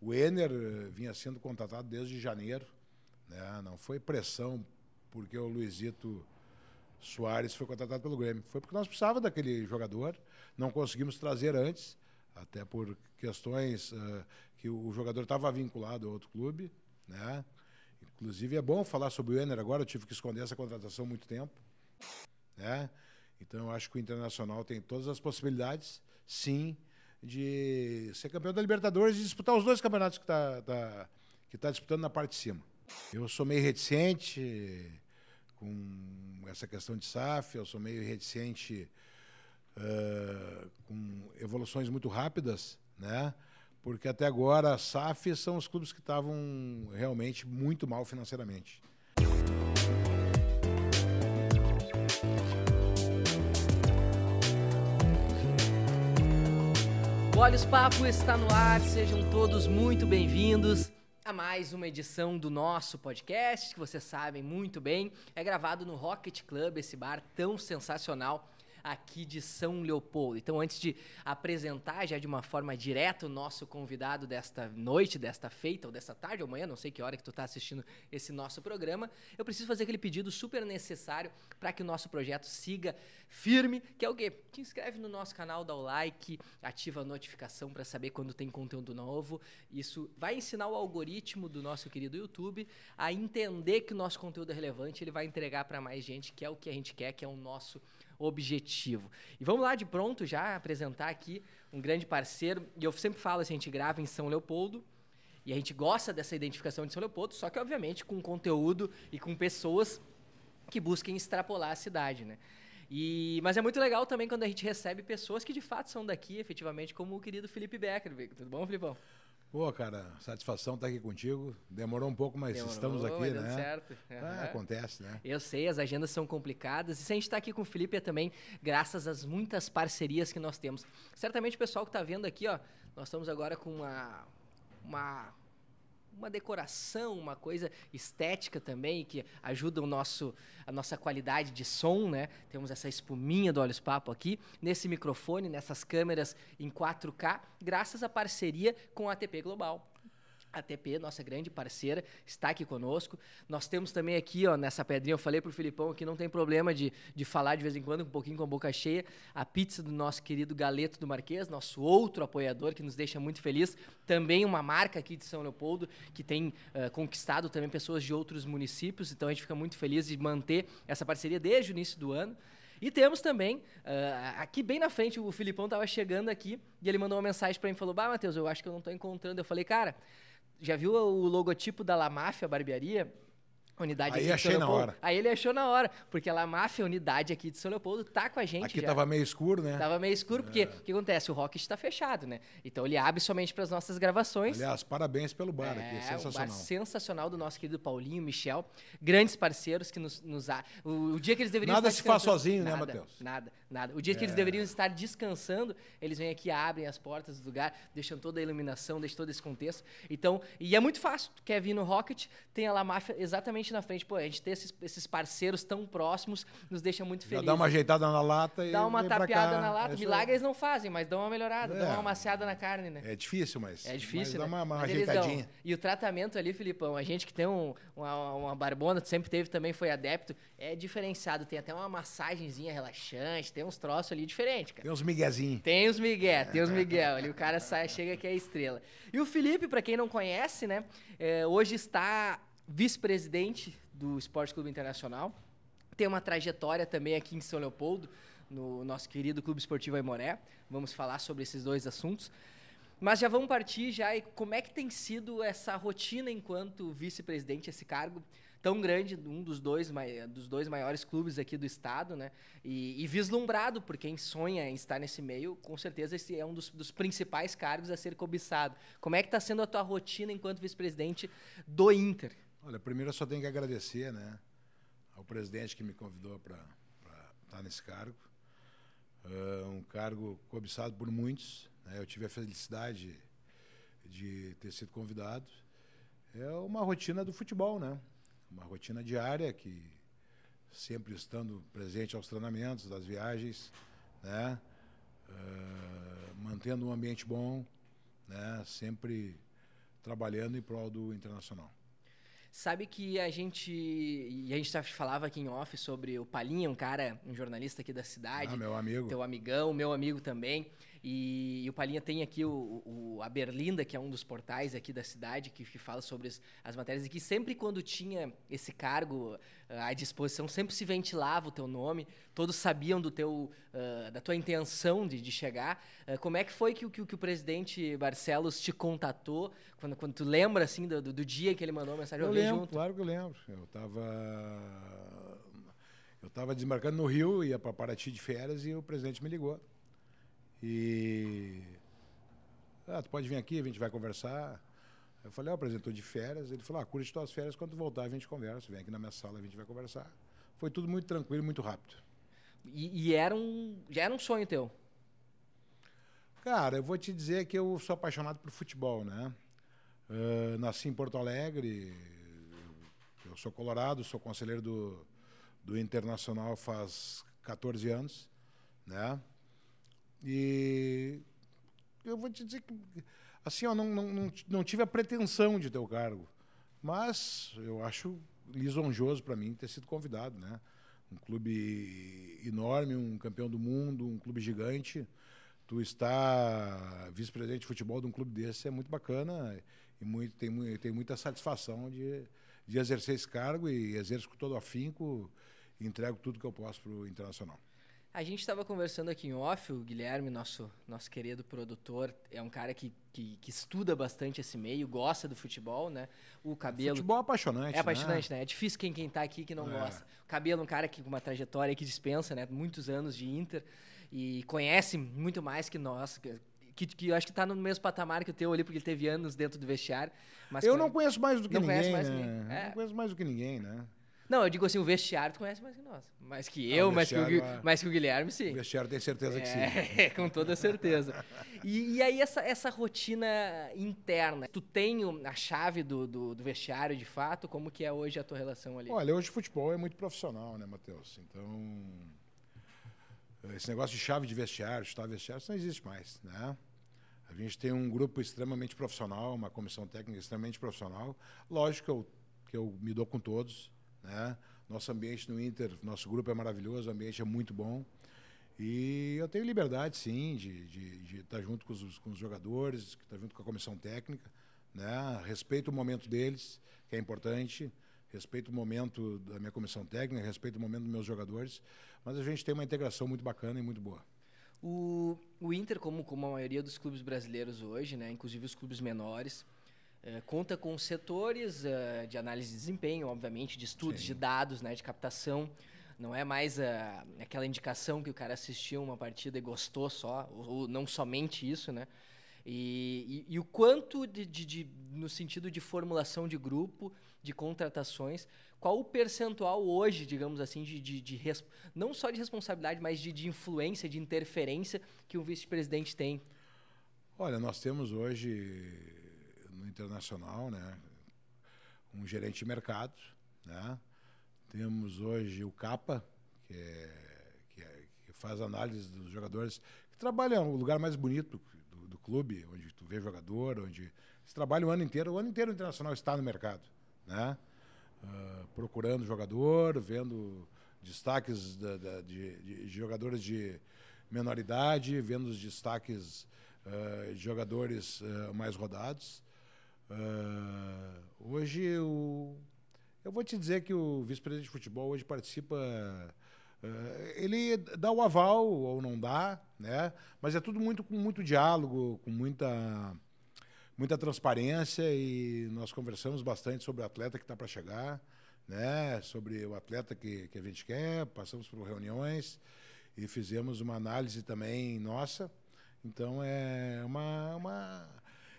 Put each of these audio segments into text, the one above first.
O Ener eh, vinha sendo contratado desde janeiro, né? não foi pressão porque o Luizito Soares foi contratado pelo Grêmio. Foi porque nós precisávamos daquele jogador, não conseguimos trazer antes, até por questões uh, que o jogador estava vinculado a outro clube. Né? Inclusive é bom falar sobre o Ener agora, eu tive que esconder essa contratação há muito tempo. Né? Então eu acho que o Internacional tem todas as possibilidades, sim, de ser campeão da Libertadores e disputar os dois campeonatos que está tá, que tá disputando na parte de cima. Eu sou meio reticente com essa questão de SAF, eu sou meio reticente uh, com evoluções muito rápidas, né? porque até agora SAF são os clubes que estavam realmente muito mal financeiramente. Olhos Papo está no ar, sejam todos muito bem-vindos a mais uma edição do nosso podcast, que vocês sabem muito bem, é gravado no Rocket Club, esse bar tão sensacional aqui de São Leopoldo. Então, antes de apresentar já de uma forma direta o nosso convidado desta noite, desta feita, ou desta tarde ou manhã, não sei que hora que tu está assistindo esse nosso programa, eu preciso fazer aquele pedido super necessário para que o nosso projeto siga firme, que é o quê? Te inscreve no nosso canal, dá o like, ativa a notificação para saber quando tem conteúdo novo. Isso vai ensinar o algoritmo do nosso querido YouTube a entender que o nosso conteúdo é relevante, ele vai entregar para mais gente, que é o que a gente quer, que é o nosso objetivo. E vamos lá de pronto já apresentar aqui um grande parceiro. E eu sempre falo assim, a gente grava em São Leopoldo. E a gente gosta dessa identificação de São Leopoldo, só que, obviamente, com conteúdo e com pessoas que busquem extrapolar a cidade, né? E, mas é muito legal também quando a gente recebe pessoas que de fato são daqui, efetivamente, como o querido Felipe Becker. Tudo bom, Filipão? Pô, cara, satisfação estar aqui contigo. Demorou um pouco, mas Demorou, estamos aqui, né? certo. Uhum. Ah, acontece, né? Eu sei, as agendas são complicadas. E se a gente está aqui com o Felipe é também graças às muitas parcerias que nós temos. Certamente o pessoal que está vendo aqui, ó, nós estamos agora com uma, uma uma decoração, uma coisa estética também que ajuda o nosso, a nossa qualidade de som, né? Temos essa espuminha do Olhos Papo aqui, nesse microfone, nessas câmeras em 4K, graças à parceria com a ATP Global. A TP, nossa grande parceira, está aqui conosco. Nós temos também aqui, ó, nessa pedrinha, eu falei para o Filipão que não tem problema de, de falar de vez em quando, um pouquinho com a boca cheia, a pizza do nosso querido Galeto do Marquês, nosso outro apoiador que nos deixa muito feliz. Também uma marca aqui de São Leopoldo, que tem uh, conquistado também pessoas de outros municípios, então a gente fica muito feliz de manter essa parceria desde o início do ano. E temos também, uh, aqui bem na frente, o Filipão estava chegando aqui e ele mandou uma mensagem para mim falou: Bah, Matheus, eu acho que eu não estou encontrando. Eu falei, cara, já viu o logotipo da La Máfia Barbearia? Unidade Aí achei na hora. Aí ele achou na hora, porque a La Máfia, unidade aqui de São Leopoldo, tá com a gente Aqui já. tava meio escuro, né? Tava meio escuro, porque é. o que acontece? O Rocket está fechado, né? Então ele abre somente para as nossas gravações. Aliás, parabéns pelo bar é, aqui, sensacional. Um bar sensacional do nosso querido Paulinho, Michel, grandes parceiros que nos... nos o, o dia que eles deveriam Nada se faz sozinho, né, nada, né, Matheus? Nada, nada. O dia é. que eles é. deveriam estar descansando, eles vêm aqui, abrem as portas do lugar, deixam toda a iluminação, deixam todo esse contexto. Então, e é muito fácil. Tu quer vir no Rocket, tem a La Máfia exatamente na frente. Pô, a gente ter esses, esses parceiros tão próximos nos deixa muito felizes. dá uma ajeitada na lata e Dá uma tapeada na lata. É Milagres eles não fazem, mas dão uma melhorada, é. dão uma amaciada na carne, né? É difícil, mas. É difícil. Mas né? dá uma, uma ajeitadinha. E o tratamento ali, Filipão, a gente que tem um, uma, uma barbona, sempre teve também, foi adepto, é diferenciado. Tem até uma massagenzinha relaxante, tem uns troços ali diferentes, cara. Tem uns miguezinhos. Tem uns migué, tem uns miguel. ali o cara sai, chega que é estrela. E o Felipe, para quem não conhece, né, é, hoje está vice-presidente do Esporte Clube Internacional. Tem uma trajetória também aqui em São Leopoldo, no nosso querido Clube Esportivo Aimoré. Vamos falar sobre esses dois assuntos. Mas já vamos partir já e como é que tem sido essa rotina enquanto vice-presidente, esse cargo tão grande, um dos dois, dos dois maiores clubes aqui do estado, né? E, e, vislumbrado por quem sonha em estar nesse meio, com certeza esse é um dos, dos principais cargos a ser cobiçado. Como é que está sendo a tua rotina enquanto vice-presidente do Inter? Olha, primeiro eu só tenho que agradecer, né, ao presidente que me convidou para estar nesse cargo. Uh, um cargo cobiçado por muitos. Né? Eu tive a felicidade de ter sido convidado. É uma rotina do futebol, né? Uma rotina diária que sempre estando presente aos treinamentos, das viagens, né? Uh, mantendo um ambiente bom, né? Sempre trabalhando em prol do Internacional. Sabe que a gente. E a gente falava aqui em off sobre o Palinha, um cara, um jornalista aqui da cidade. Ah, meu amigo. Teu amigão, meu amigo também. E, e o Palinha tem aqui o, o, a Berlinda, que é um dos portais aqui da cidade, que, que fala sobre as, as, matérias, e que sempre quando tinha esse cargo uh, à disposição, sempre se ventilava o teu nome, todos sabiam do teu, uh, da tua intenção de, de chegar. Uh, como é que foi que, que, que, o presidente Barcelos te contatou, quando, quando tu lembra, assim, do, do dia que ele mandou a mensagem? Eu, eu lembro, junto. claro que eu lembro. Eu estava... Eu estava desmarcando no Rio, ia para Paraty de férias e o presidente me ligou. E. Ah, tu pode vir aqui, a gente vai conversar. Eu falei, ó, oh, apresentou de férias. Ele falou, ah, curte tuas férias, quando voltar a gente conversa. Vem aqui na minha sala, a gente vai conversar. Foi tudo muito tranquilo, muito rápido. E, e era um, já era um sonho teu? Cara, eu vou te dizer que eu sou apaixonado por futebol, né? Uh, nasci em Porto Alegre, eu sou colorado, sou conselheiro do, do Internacional faz 14 anos, né? E eu vou te dizer que, assim, eu não, não, não, não tive a pretensão de ter o cargo, mas eu acho lisonjoso para mim ter sido convidado, né? Um clube enorme, um campeão do mundo, um clube gigante. Tu está vice-presidente de futebol de um clube desse é muito bacana e muito, tem, tem muita satisfação de, de exercer esse cargo e exerço com todo afinco e entrego tudo que eu posso para o Internacional. A gente estava conversando aqui em off, o Guilherme, nosso, nosso querido produtor, é um cara que, que, que, estuda bastante esse meio, gosta do futebol, né? O cabelo. Futebol é apaixonante. É apaixonante, né? né? É difícil quem, quem tá aqui que não é. gosta. O cabelo, um cara que, com uma trajetória que dispensa, né? Muitos anos de Inter e conhece muito mais que nós. Que, que eu acho que está no mesmo patamar que o teu ali, porque ele teve anos dentro do vestiário. Mas eu não conheço mais do que não ninguém. Mais né? ninguém. É. Não conheço mais do que ninguém, né? Não, eu digo assim, o vestiário tu conhece mais que nós. Mais que eu, mais, que o, é... mais que o Guilherme, sim. O vestiário tem certeza é, que sim. É, com toda certeza. E, e, aí, essa, essa rotina interna, tu tem a chave do, do, do, vestiário, de fato? Como que é hoje a tua relação ali? Olha, hoje o futebol é muito profissional, né, Matheus? Então, esse negócio de chave de vestiário, chave de vestiário, isso não existe mais, né? A gente tem um grupo extremamente profissional, uma comissão técnica extremamente profissional. Lógico que eu, que eu me dou com todos, né? Nosso ambiente no Inter, nosso grupo é maravilhoso, o ambiente é muito bom. E eu tenho liberdade, sim, de, de, de estar junto com os, com os jogadores, estar junto com a comissão técnica. Né? Respeito o momento deles, que é importante. Respeito o momento da minha comissão técnica, respeito o momento dos meus jogadores. Mas a gente tem uma integração muito bacana e muito boa. O, o Inter, como, como a maioria dos clubes brasileiros hoje, né, inclusive os clubes menores, é, conta com setores uh, de análise de desempenho, obviamente, de estudos, Sim. de dados, né, de captação. Não é mais uh, aquela indicação que o cara assistiu uma partida e gostou só, ou, ou não somente isso, né? E, e, e o quanto, de, de, de, no sentido de formulação de grupo, de contratações, qual o percentual hoje, digamos assim, de, de, de não só de responsabilidade, mas de, de influência, de interferência que um vice-presidente tem? Olha, nós temos hoje internacional, né? Um gerente de mercado, né? Temos hoje o Capa, que, é, que, é, que faz análise dos jogadores, que trabalha no lugar mais bonito do, do, clube, onde tu vê jogador, onde se trabalha o ano inteiro, o ano inteiro o internacional está no mercado, né? Uh, procurando jogador, vendo destaques da, da, de, de, jogadores de menoridade, vendo os destaques uh, de jogadores uh, mais rodados Uh, hoje eu, eu vou te dizer que o vice-presidente de futebol hoje participa. Uh, ele dá o aval ou não dá, né? Mas é tudo muito com muito diálogo, com muita muita transparência e nós conversamos bastante sobre o atleta que está para chegar, né? Sobre o atleta que, que a gente quer, passamos por reuniões e fizemos uma análise também nossa. Então é uma, uma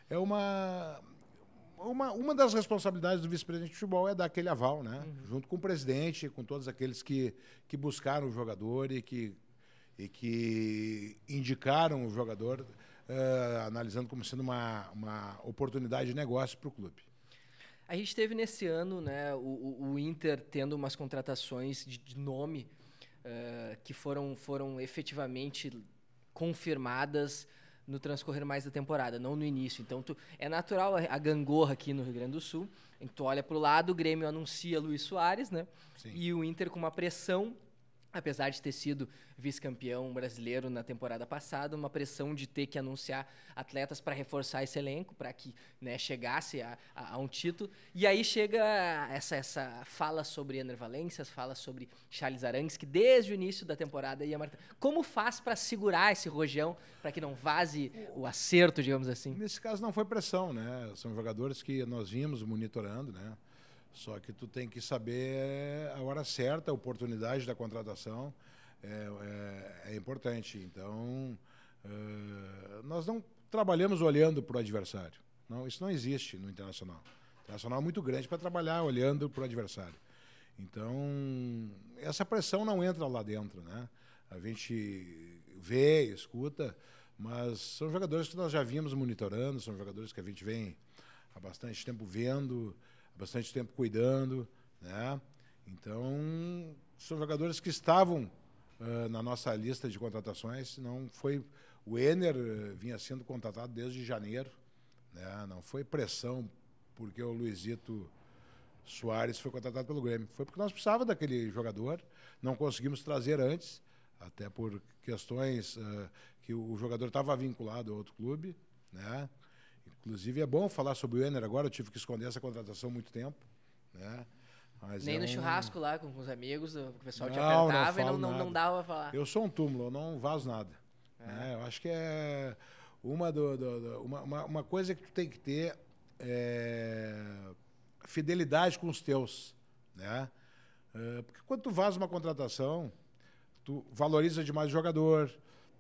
é uma uma, uma das responsabilidades do vice-presidente de futebol é dar aquele aval, né? Uhum. Junto com o presidente, com todos aqueles que, que buscaram o jogador e que, e que indicaram o jogador, uh, analisando como sendo uma, uma oportunidade de negócio para o clube. A gente teve nesse ano né, o, o Inter tendo umas contratações de, de nome uh, que foram, foram efetivamente confirmadas no transcorrer mais da temporada, não no início. Então tu, é natural a, a gangorra aqui no Rio Grande do Sul. Que tu olha para o lado, o Grêmio anuncia Luiz Soares, né? Sim. E o Inter com uma pressão apesar de ter sido vice-campeão brasileiro na temporada passada, uma pressão de ter que anunciar atletas para reforçar esse elenco, para que né, chegasse a, a, a, um título. E aí chega essa, essa fala sobre Ener Valências, fala sobre Charles Arangues, que desde o início da temporada ia marcar. Como faz para segurar esse rojão, para que não vaze o acerto, digamos assim? Nesse caso não foi pressão, né? São jogadores que nós vimos monitorando, né? Só que tu tem que saber a hora certa, a oportunidade da contratação é, é, é importante. Então, uh, nós não trabalhamos olhando para o adversário. Não, isso não existe no internacional. O internacional é muito grande para trabalhar olhando para o adversário. Então, essa pressão não entra lá dentro, né? A gente vê, escuta, mas são jogadores que nós já vimos monitorando, são jogadores que a gente vem há bastante tempo vendo bastante tempo cuidando, né? Então, são jogadores que estavam uh, na nossa lista de contratações, não foi o Ener uh, vinha sendo contratado desde janeiro, né? Não foi pressão porque o Luizito Soares foi contratado pelo Grêmio, foi porque nós precisávamos daquele jogador, não conseguimos trazer antes, até por questões uh, que o jogador estava vinculado a outro clube, né? Inclusive é bom falar sobre o Enner agora, eu tive que esconder essa contratação há muito tempo. Né? Mas Nem é no um... churrasco lá com, os amigos, o pessoal te não, apertava não e não, não, não, dava pra falar. Eu sou um túmulo, eu não vazo nada. É. Né? Eu acho que é uma, do, do, do, uma, uma, uma, coisa que tu tem que ter é fidelidade com os teus. Né? É, porque quando tu vaza uma contratação, tu valoriza demais o jogador,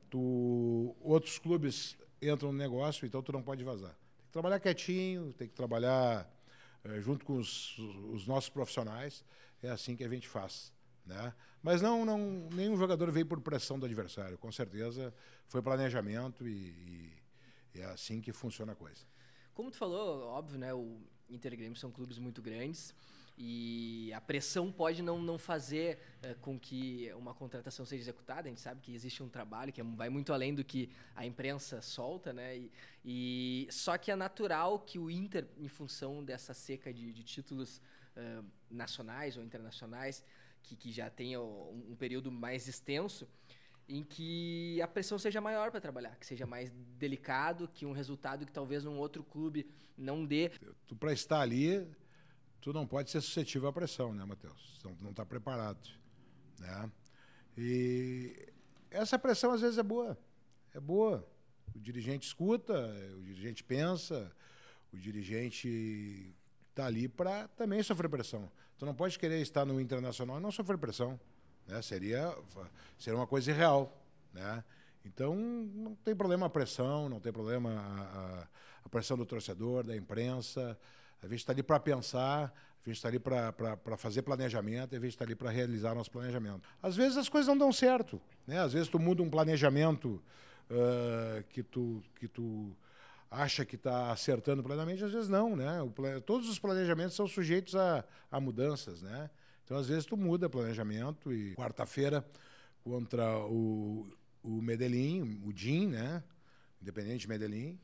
tu, outros clubes entram no negócio, então tu não pode vazar trabalhar quietinho, tem que trabalhar é, junto com os, os, nossos profissionais. É assim que a gente faz. Né? Mas não, não, nenhum jogador veio por pressão do adversário. Com certeza foi planejamento e, e é assim que funciona a coisa. Como tu falou, óbvio, né? O Inter e Grêmio são clubes muito grandes. E a pressão pode não, não fazer é, com que uma contratação seja executada. A gente sabe que existe um trabalho que é, vai muito além do que a imprensa solta, né? E, e só que é natural que o Inter, em função dessa seca de, de títulos uh, nacionais ou internacionais, que, que já tenha um, um período mais extenso, em que a pressão seja maior para trabalhar, que seja mais delicado, que um resultado que talvez um outro clube não dê. Para estar ali, tu não pode ser suscetível à pressão, né, Matheus? Não está preparado, né? E essa pressão às vezes é boa, é boa. O dirigente escuta, o dirigente pensa, o dirigente está ali para também sofrer pressão. Tu não pode querer estar no internacional e não sofrer pressão, né? Seria seria uma coisa irreal, né? Então não tem problema a pressão, não tem problema a, a, a pressão do torcedor, da imprensa. A gente está ali para pensar, a gente está ali para fazer planejamento, a gente está ali para realizar nosso planejamento. Às vezes as coisas não dão certo. Né? Às vezes tu muda um planejamento uh, que, tu, que tu acha que está acertando plenamente, às vezes não. Né? O, todos os planejamentos são sujeitos a, a mudanças. Né? Então, às vezes, tu muda planejamento e quarta-feira contra o, o Medellín, o DIN, né? Independente de Medellín,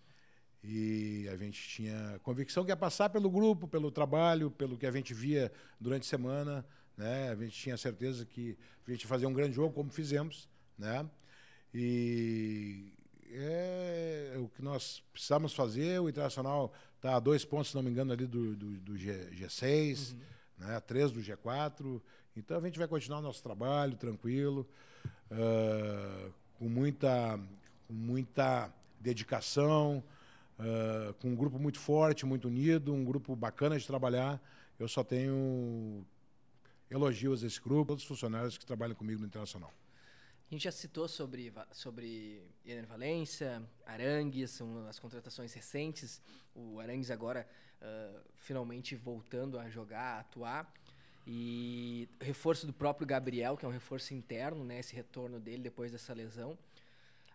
e a gente tinha convicção que ia passar pelo grupo, pelo trabalho, pelo que a gente via durante a semana. Né? A gente tinha certeza que a gente ia fazer um grande jogo, como fizemos. Né? E é o que nós precisamos fazer. O Internacional está a dois pontos, se não me engano, ali do, do, do G, G6, uhum. né? três do G4. Então a gente vai continuar o nosso trabalho tranquilo, uh, com, muita, com muita dedicação, uh, com um grupo muito forte, muito unido, um grupo bacana de trabalhar. Eu só tenho elogios a esse grupo, todos os funcionários que trabalham comigo no Internacional. A gente já citou sobre, sobre Ener Valência, Arangues, são as contratações recentes. O Arangues agora uh, finalmente voltando a jogar, a atuar. E reforço do próprio Gabriel, que é um reforço interno, né, esse retorno dele depois dessa lesão.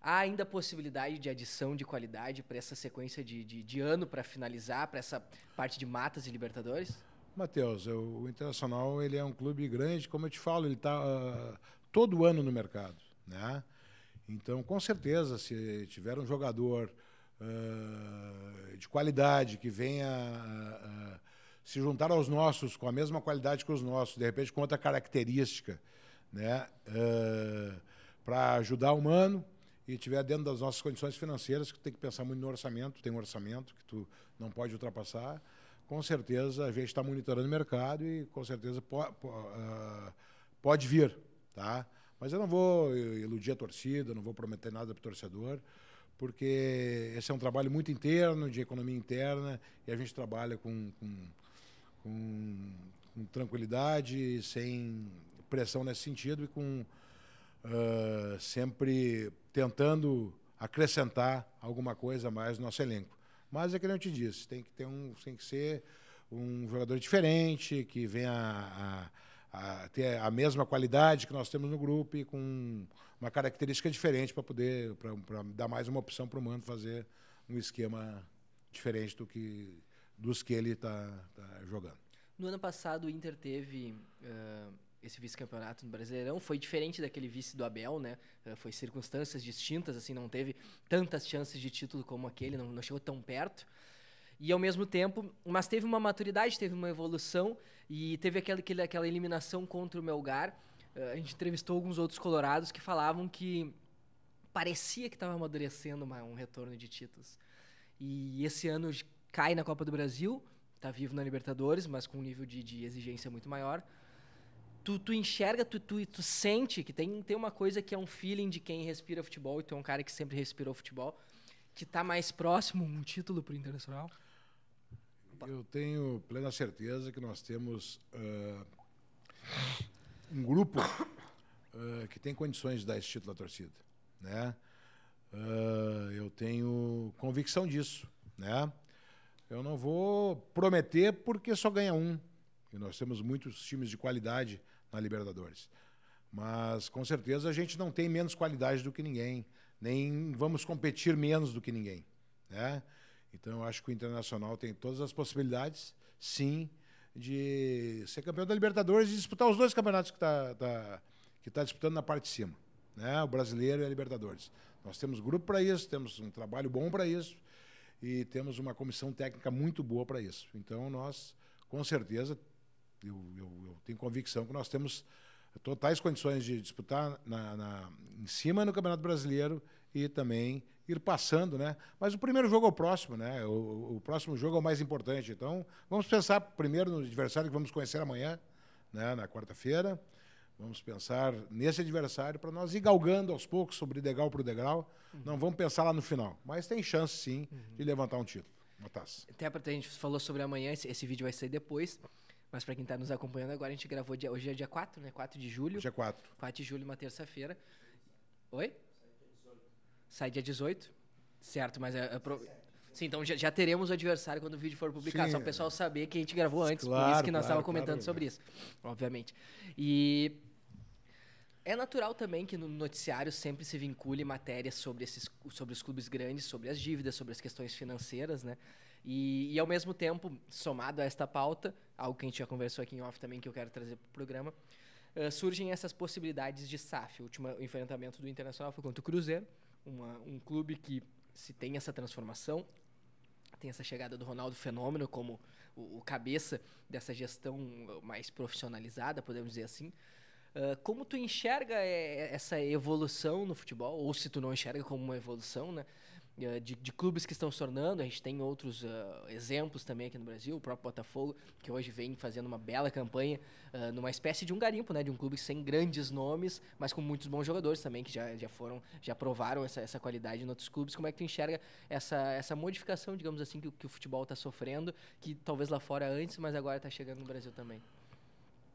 Há ainda possibilidade de adição de qualidade para essa sequência de, de, de ano para finalizar, para essa parte de matas e Libertadores? Matheus, o Internacional ele é um clube grande, como eu te falo, ele está uh, todo ano no mercado, né? Então, com certeza, se tiver um jogador uh, de qualidade que venha uh, se juntar aos nossos com a mesma qualidade que os nossos, de repente com outra característica, né, para ajudar o humano e tiver dentro das nossas condições financeiras, que tem que pensar muito no orçamento, tem um orçamento que tu não pode ultrapassar, com certeza a gente está monitorando o mercado e com certeza po, po, uh, pode vir, tá? Mas eu não vou iludir a torcida, não vou prometer nada para o torcedor, porque esse é um trabalho muito interno, de economia interna, e a gente trabalha com, com, com, com tranquilidade, sem pressão nesse sentido e com uh, sempre tentando acrescentar alguma coisa a mais no nosso elenco. Mas é que eu te disse, tem que ter um, tem que ser um jogador diferente, que venha a, a, a ter a mesma qualidade que nós temos no grupo e com uma característica diferente para poder para dar mais uma opção para o Mano fazer um esquema diferente do que dos que ele está tá jogando. No ano passado o Inter teve uh esse vice-campeonato no Brasileirão foi diferente daquele vice do Abel, né? Eh, foi circunstâncias distintas, assim, não teve tantas chances de título como aquele, não, não chegou tão perto. E ao mesmo tempo, mas teve uma maturidade, teve uma evolução e teve aquela, aquela eliminação contra o Melgar. Eh, a gente entrevistou alguns outros colorados que falavam que parecia que estava amadurecendo uma, um retorno de títulos. E esse ano cai na Copa do Brasil, está vivo na Libertadores, mas com um nível de, de exigência muito maior tu, tu enxerga, tu, tu, tu sente que tem, tem uma coisa que é um feeling de quem respira futebol, e tu é um cara que sempre respirou futebol, que está mais próximo um título para o Internacional? Eu tenho plena certeza que nós temos uh, um grupo uh, que tem condições de dar esse título à torcida. Né? Uh, eu tenho convicção disso. Né? Eu não vou prometer porque só ganha um. E nós temos muitos times de qualidade na Libertadores. Mas com certeza a gente não tem menos qualidade do que ninguém, nem vamos competir menos do que ninguém, né? Então eu acho que o Internacional tem todas as possibilidades, sim, de ser campeão da Libertadores e disputar os dois campeonatos que está tá, que tá disputando na parte de cima, né? O Brasileiro e a Libertadores. Nós temos grupo para isso, temos um trabalho bom para isso e temos uma comissão técnica muito boa para isso. Então nós, com certeza, eu, eu, eu, tenho convicção que nós temos totais condições de disputar na, na, em cima no Campeonato Brasileiro e também ir passando, né? Mas o primeiro jogo é o próximo, né? O, o próximo jogo é o mais importante. Então, vamos pensar primeiro no adversário que vamos conhecer amanhã, né? Na quarta-feira. Vamos pensar nesse adversário para nós ir galgando aos poucos sobre degrau por degrau. Uhum. Não vamos pensar lá no final, mas tem chance sim uhum. de levantar um título, uma taça. Até para a gente falou sobre amanhã, esse, esse vídeo vai sair depois. Mas para quem está nos acompanhando agora, a gente gravou dia, hoje é dia 4, né? 4 de julho. Dia 4. 4 de julho, uma terça-feira. Oi? Sai dia 18. Certo, mas é, é pro... Sim, então já, já, teremos o adversário quando o vídeo for publicado. Sim, só o pessoal saber que a gente gravou antes, claro, por isso que nós estávamos claro, comentando claro, sobre isso, obviamente. E é natural também que no noticiário sempre se vincule matérias sobre, esses, sobre os clubes grandes, sobre as dívidas, sobre as questões financeiras, né? E, e, ao mesmo tempo, somado a esta pauta, algo que a gente já conversou aqui em off também que eu quero trazer para o programa, uh, surgem essas possibilidades de SAF. O último enfrentamento do Internacional foi contra o Cruzeiro, uma, um clube que se tem essa transformação, tem essa chegada do Ronaldo Fenômeno como o, o cabeça dessa gestão mais profissionalizada, podemos dizer assim. Uh, como tu enxerga eh, essa evolução no futebol, ou se tu não enxerga como uma evolução, né? Eh, de, de, clubes que estão se tornando. A gente tem outros uh, exemplos também aqui no Brasil, o próprio Botafogo, que hoje vem fazendo uma bela campanha uh, numa espécie de um garimpo, né? De um clube sem grandes nomes, mas com muitos bons jogadores também, que já, já foram, já provaram essa, essa qualidade em outros clubes. Como é que tu enxerga essa, essa modificação, digamos assim, que, que o futebol está sofrendo, que talvez lá fora antes, mas agora está chegando no Brasil também?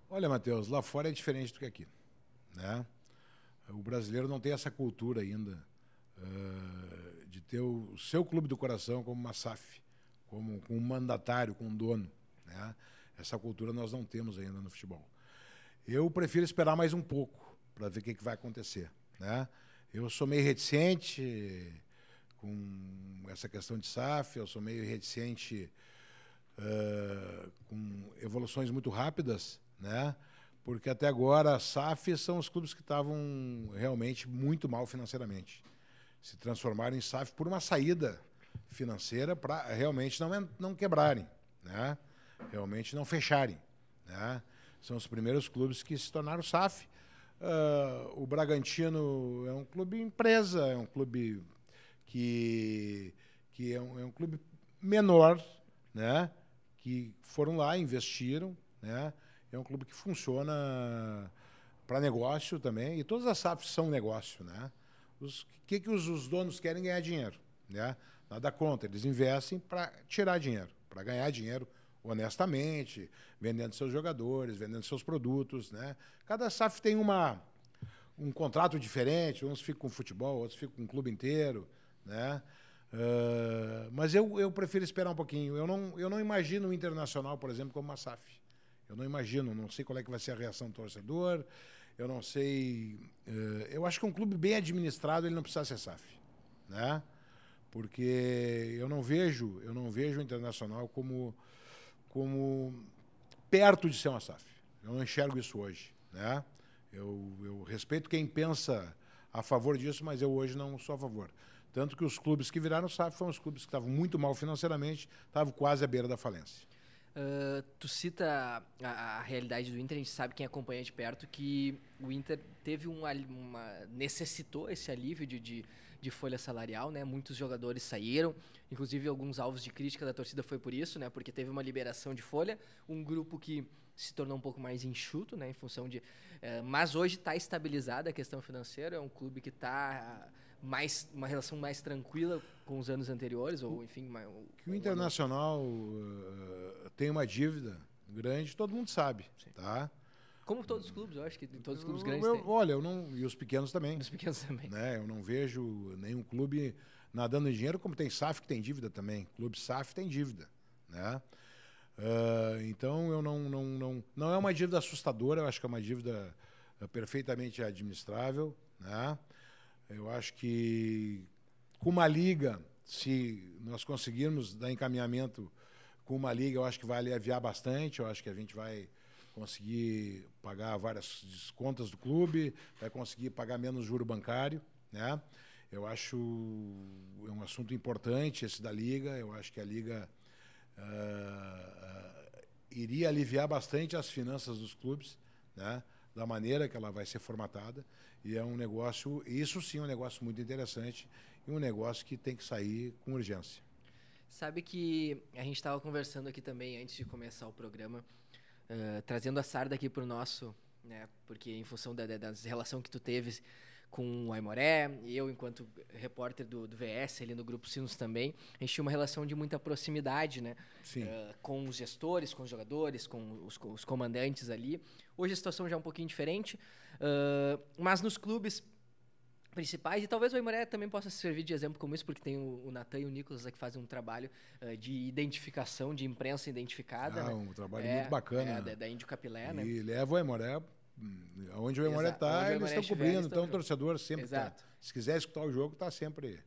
Olha, Matheus, lá fora é diferente do que aqui, né? O brasileiro não tem essa cultura ainda uh, de ter o seu clube do coração como uma SAF, como, como um mandatário, com um dono. Né? Essa cultura nós não temos ainda no futebol. Eu prefiro esperar mais um pouco para ver o que, que vai acontecer. Né? Eu sou meio reticente com essa questão de SAF, eu sou meio reticente uh, com evoluções muito rápidas, né? porque até agora a SAF são os clubes que estavam realmente muito mal financeiramente. Se transformaram em SAF por uma saída financeira para realmente não, não quebrarem, né? realmente não fecharem. Né? São os primeiros clubes que se tornaram SAF. Uh, o Bragantino é um clube empresa, é um clube que, que é, um, é um clube menor, né? que foram lá, investiram, né? É um clube que funciona para negócio também, e todas as SAFs são negócio, né? O que, que os, os, donos querem ganhar dinheiro, né? Nada contra, eles investem para tirar dinheiro, para ganhar dinheiro honestamente, vendendo seus jogadores, vendendo seus produtos, né? Cada SAF tem uma um contrato diferente, uns ficam com futebol, outros ficam com o clube inteiro, né? Uh, mas eu, eu prefiro esperar um pouquinho. Eu não, eu não imagino o Internacional, por exemplo, como uma SAF. Eu não imagino, não sei qual é que vai ser a reação do torcedor. Eu não sei. Uh, eu acho que um clube bem administrado ele não precisa ser SAF, né? Porque eu não vejo, eu não vejo o Internacional como como perto de ser uma SAF. Eu não enxergo isso hoje, né? Eu, eu respeito quem pensa a favor disso, mas eu hoje não sou a favor. Tanto que os clubes que viraram SAF foram os clubes que estavam muito mal financeiramente, estavam quase à beira da falência. Uh, tu cita a, a, realidade do Inter, a gente sabe quem acompanha de perto que o Inter teve um, uma necessitou esse alívio de, de, de, folha salarial, né? Muitos jogadores saíram, inclusive alguns alvos de crítica da torcida foi por isso, né? Porque teve uma liberação de folha, um grupo que se tornou um pouco mais enxuto, né? Em função de, uh, mas hoje está estabilizada a questão financeira, é um clube que está mais uma relação mais tranquila com os anos anteriores ou enfim mais, que o internacional uh, tem uma dívida grande todo mundo sabe Sim. tá? Como todos os clubes eu acho que todos os clubes grandes eu, olha eu não e os pequenos também. Os pequenos também. Né eu não vejo nenhum clube nadando em dinheiro como tem SAF que tem dívida também. Clube SAF tem dívida né? Uh, então eu não, não não não é uma dívida assustadora eu acho que é uma dívida uh, perfeitamente administrável né eu acho que com uma liga, se nós conseguirmos dar encaminhamento com uma liga, eu acho que vai aliviar bastante. Eu acho que a gente vai conseguir pagar várias contas do clube, vai conseguir pagar menos juro bancário, né? Eu acho é um assunto importante esse da liga. Eu acho que a liga uh, uh, iria aliviar bastante as finanças dos clubes, né? Da maneira que ela vai ser formatada. E é um negócio, isso sim é um negócio muito interessante e um negócio que tem que sair com urgência. Sabe que a gente estava conversando aqui também antes de começar o programa, uh, trazendo a Sarda aqui para o nosso, né? Porque em função da, da, da relação que tu teve com o Aimoré, e eu, enquanto repórter do, do, VS, ali no Grupo Sinos também, a gente tinha uma relação de muita proximidade, né? Uh, com os gestores, com os jogadores, com os, com os, comandantes ali. Hoje a situação já é um pouquinho diferente, uh, mas nos clubes principais, e talvez o Aimoré também possa servir de exemplo como isso, porque tem o, o Natan e o Nicolas que fazem um trabalho uh, de identificação, de imprensa identificada. Ah, né? um trabalho é, muito bacana. É, da, da Índio Capilé, né? E leva o Aimoré Onde o Memória está, eles estão cobrindo. Então, o torcedor sempre tá, Se quiser escutar o jogo, está sempre,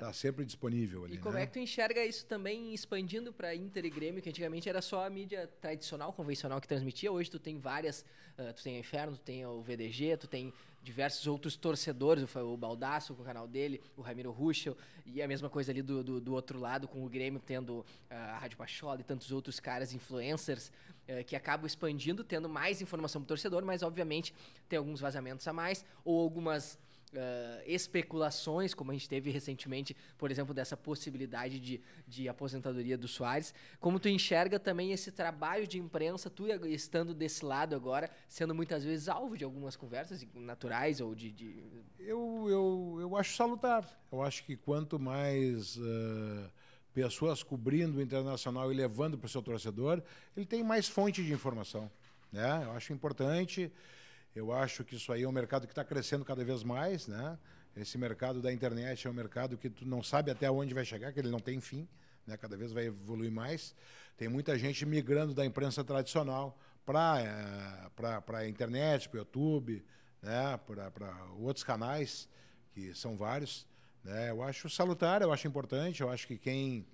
tá sempre disponível ali. E como né? é que tu enxerga isso também expandindo para Inter e Grêmio, que antigamente era só a mídia tradicional, convencional que transmitia. Hoje tu tem várias. Uh, tu tem a Inferno, tu tem o VDG, tu tem diversos outros torcedores, o Baldaço com o canal dele, o Ramiro Ruschel, e a mesma coisa ali do, do, do outro lado, com o Grêmio tendo uh, a Rádio Pachola e tantos outros caras, influencers, uh, que acabam expandindo, tendo mais informação para o torcedor, mas obviamente tem alguns vazamentos a mais, ou algumas uh, especulações, como a gente teve recentemente, por exemplo, dessa possibilidade de, de aposentadoria do Soares. Como tu enxerga também esse trabalho de imprensa, tu estando desse lado agora, sendo muitas vezes alvo de algumas conversas naturais ou de. de... Eu, eu, eu acho salutar. Eu acho que quanto mais. Uh pessoas cobrindo o internacional e levando para o seu torcedor, ele tem mais fonte de informação. Né? Eu acho importante. Eu acho que isso aí é um mercado que está crescendo cada vez mais, né? Esse mercado da internet é um mercado que tu não sabe até onde vai chegar, que ele não tem fim, né? Cada vez vai evoluir mais. Tem muita gente migrando da imprensa tradicional para é, para a internet, para o YouTube, né? Para outros canais que são vários. Né? Eu acho salutar, eu acho importante, eu acho que quem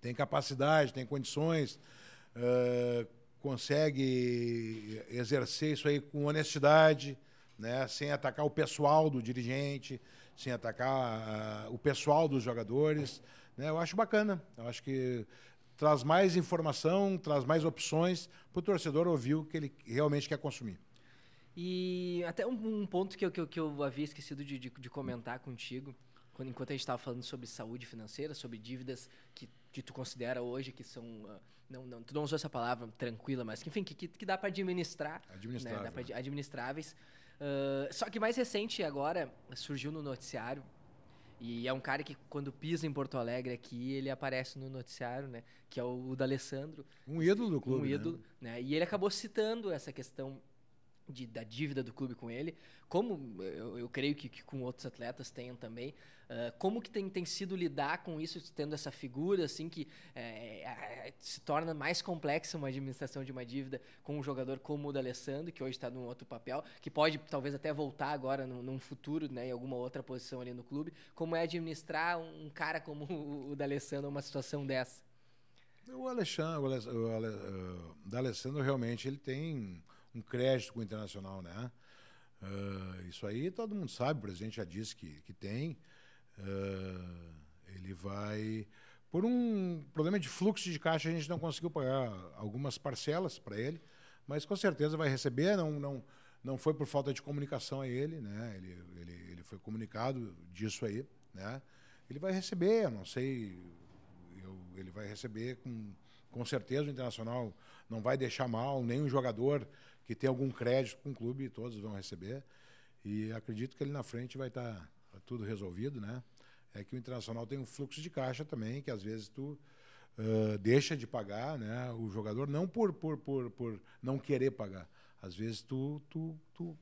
tem capacidade, tem condições, uh, consegue exercer isso aí com honestidade, né? sem atacar o pessoal do dirigente, sem atacar uh, o pessoal dos jogadores. Né? Eu acho bacana. Eu acho que traz mais informação, traz mais opções para o torcedor ouvir o que ele realmente quer consumir. E até um, um ponto que eu, que, eu, que eu havia esquecido de, de, de comentar contigo, quando, enquanto a gente estava falando sobre saúde financeira, sobre dívidas que, que tu considera hoje que são. Uh, não, não, tu não usou essa palavra tranquila, mas que, enfim, que, que, dá para administrar. Administráveis. Né? Dá pra, administráveis. Uh, só que mais recente agora surgiu no noticiário. E é um cara que, quando pisa em Porto Alegre aqui, ele aparece no noticiário, né? Que é o, o D'Alessandro. Um ídolo do clube. Um ídolo, né? né? E ele acabou citando essa questão de, da dívida do clube com ele, como eu, eu creio que, que, com outros atletas tenham também, uh, como que tem, tem sido lidar com isso, tendo essa figura assim que é, se torna mais complexa uma administração de uma dívida com um jogador como o D'Alessandro, que hoje está num outro papel, que pode talvez até voltar agora num, num, futuro, né, em alguma outra posição ali no clube, como é administrar um, cara como o, o D'Alessandro numa situação dessa? O Alexandre, o, Ale, o, Ale, o D'Alessandro realmente ele tem um crédito com o Internacional, né? Uh, isso aí todo mundo sabe, o presidente já disse que, que tem. Uh, ele vai. Por um problema de fluxo de caixa, a gente não conseguiu pagar algumas parcelas para ele, mas com certeza vai receber. Não, não, não foi por falta de comunicação a ele, né? Ele, ele, ele foi comunicado disso aí, né? Ele vai receber, eu não sei, eu, ele vai receber com, com certeza o Internacional não vai deixar mal, o jogador que tem algum crédito com o clube, todos vão receber. E acredito que ali na frente vai estar tá tudo resolvido, né? É que o Internacional tem um fluxo de caixa também, que às vezes tu uh, deixa de pagar, né? O jogador não por, por, por, por não querer pagar. Às vezes tu, tu, tu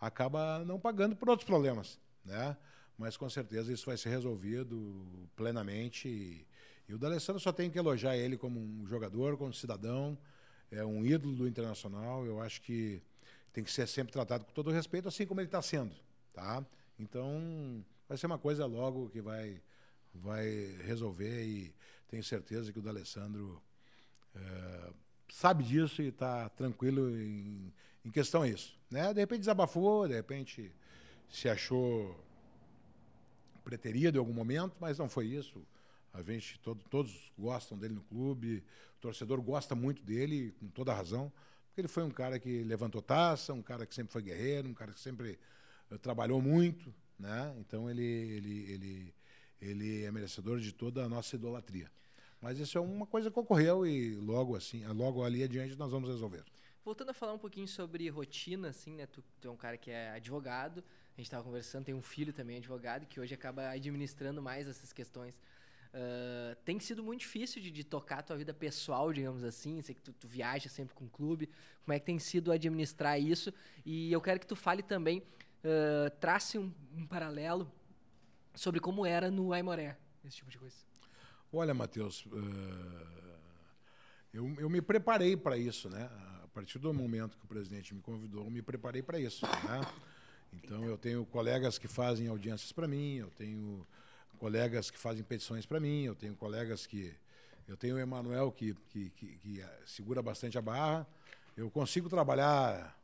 acaba não pagando por outros problemas, né? Mas com certeza isso vai ser resolvido plenamente. E, e o D'Alessandro só tem que elogiar ele como um jogador, como cidadão, é um ídolo do internacional. Eu acho que tem que ser sempre tratado com todo respeito, assim como ele está sendo, tá? Então vai ser uma coisa logo que vai vai resolver e tenho certeza que o D'Alessandro é, sabe disso e está tranquilo em, em questão a isso, né? De repente desabafou, de repente se achou preterido em algum momento, mas não foi isso. A gente todo, todos gostam dele no clube, o torcedor gosta muito dele, com toda razão, porque ele foi um cara que levantou taça, um cara que sempre foi guerreiro, um cara que sempre trabalhou muito, né? Então ele, ele, ele, ele é merecedor de toda a nossa idolatria. Mas isso é uma coisa que ocorreu e logo assim, logo ali adiante nós vamos resolver. Voltando a falar um pouquinho sobre rotina, assim, né? Tu, tu é um cara que é advogado, a gente estava conversando, tem um filho também advogado que hoje acaba administrando mais essas questões Uh, tem sido muito difícil de, de, tocar a tua vida pessoal, digamos assim. Sei que tu, tu, viaja sempre com o clube. Como é que tem sido administrar isso? E eu quero que tu fale também, uh, trace um, um, paralelo sobre como era no Aimoré, esse tipo de coisa. Olha, Matheus, uh, eu, eu, me preparei para isso, né? A partir do momento que o presidente me convidou, eu me preparei para isso, né? Então, eu tenho colegas que fazem audiências para mim, eu tenho colegas que fazem petições para mim, eu tenho colegas que. Eu tenho o Emanuel que, que, que, que, segura bastante a barra. Eu consigo trabalhar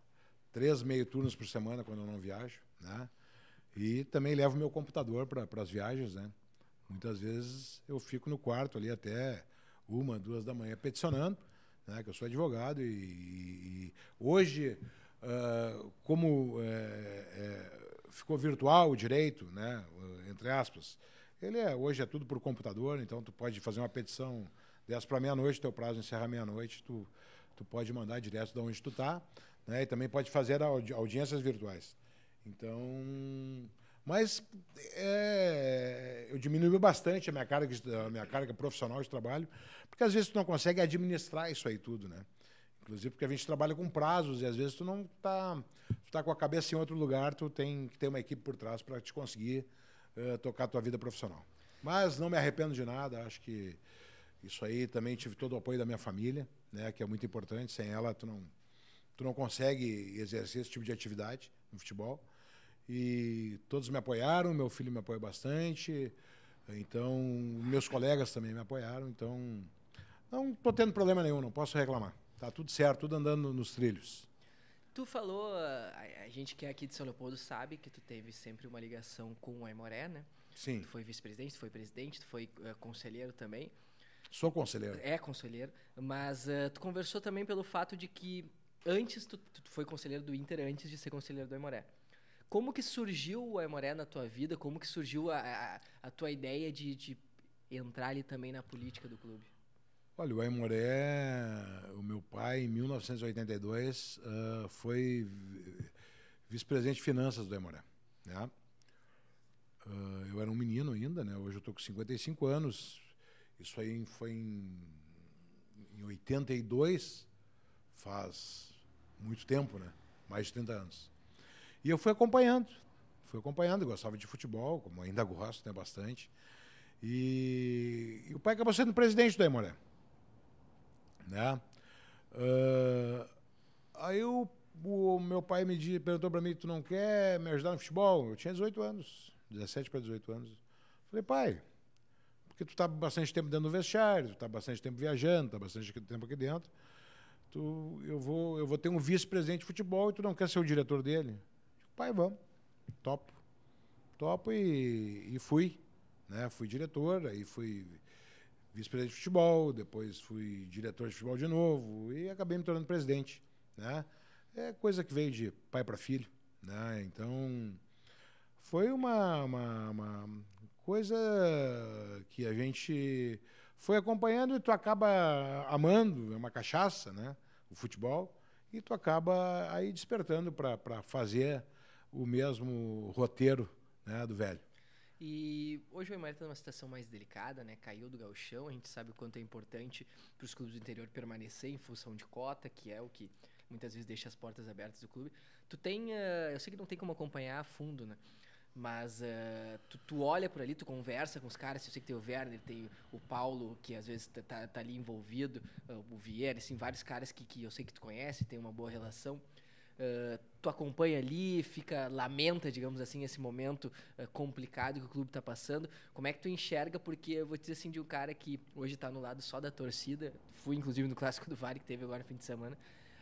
três meio turnos por semana quando eu não viajo, né? E também levo meu computador para as viagens, né? Muitas vezes eu fico no quarto ali até uma, duas da manhã peticionando, né? Que eu sou advogado e, e hoje, uh, como é, é, ficou virtual o direito, né? Entre aspas, ele é, hoje é tudo por computador, então tu pode fazer uma petição dessa para meia-noite, teu prazo encerra meia-noite, tu, tu pode mandar direto de onde tu está, né? E também pode fazer audi audiências virtuais. Então, mas é, eu diminui bastante a minha carga, a minha carga profissional de trabalho, porque às vezes tu não consegue administrar isso aí tudo, né? Inclusive porque a gente trabalha com prazos e às vezes tu não está tu tá com a cabeça em outro lugar, tu tem que ter uma equipe por trás para te conseguir uh, tocar a tua vida profissional. Mas não me arrependo de nada, acho que isso aí também tive todo o apoio da minha família, né, que é muito importante. Sem ela, tu não, tu não consegue exercer esse tipo de atividade no futebol. E todos me apoiaram, meu filho me apoia bastante, então meus colegas também me apoiaram, então não estou tendo problema nenhum, não posso reclamar. Tá tudo certo, tudo andando nos trilhos. Tu falou, a, a gente que é aqui de São Leopoldo sabe que tu teve sempre uma ligação com o Aimoré, né? Sim. Tu foi vice-presidente, tu foi presidente, tu foi uh, conselheiro também. Sou conselheiro. É conselheiro, mas uh, tu conversou também pelo fato de que antes tu, tu foi conselheiro do Inter antes de ser conselheiro do Aimoré. Como que surgiu o Aimoré na tua vida? Como que surgiu a, a, a tua ideia de, de entrar ali também na política do clube? Olha, o Aimoré, o meu pai, em 1982, uh, foi vice-presidente de finanças do Aimoré. Né? Uh, eu era um menino ainda, né? hoje eu estou com 55 anos. Isso aí foi em, em 82, faz muito tempo, né? mais de 30 anos. E eu fui acompanhando, fui acompanhando, gostava de futebol, como ainda gosto, né, bastante. E, e o pai acabou sendo presidente do Aimoré. Né? Uh, aí o, o, meu pai me disse, perguntou para mim, tu não quer me ajudar no futebol? Eu tinha 18 anos, 17 para 18 anos. Falei, pai, porque tu está bastante tempo dentro do vestiário, tu está bastante tempo viajando, está bastante tempo aqui dentro. Tu, eu, vou, eu vou ter um vice-presidente de futebol e tu não quer ser o diretor dele? Pai, vamos. Topo. Topo e, e fui. Né? Fui diretor, aí fui vice-presidente de futebol, depois fui diretor de futebol de novo e acabei me tornando presidente. Né? É coisa que veio de pai para filho. Né? Então, foi uma, uma, uma, coisa que a gente foi acompanhando e tu acaba amando, é uma cachaça, né? O futebol, e tu acaba aí despertando para fazer o mesmo roteiro né, do velho. E hoje o Aimoré está numa situação mais delicada, né? Caiu do galchão, a gente sabe o quanto é importante para os clubes do interior permanecer em função de cota, que é o que muitas vezes deixa as portas abertas do clube. Tu tem, uh, eu sei que não tem como acompanhar a fundo, né? Mas uh, tu, tu, olha por ali, tu conversa com os caras, eu sei que tem o Werner, tem o Paulo, que às vezes tá, tá, tá ali envolvido, uh, o Vieira, assim, vários caras que, que eu sei que tu conhece, tem uma boa relação. Uh, tu acompanha ali, fica lamenta, digamos assim, esse momento uh, complicado que o clube está passando. Como é que tu enxerga? Porque eu vou dizer assim de um cara que hoje está no lado só da torcida, fui inclusive no clássico do Vale que teve agora no fim de semana.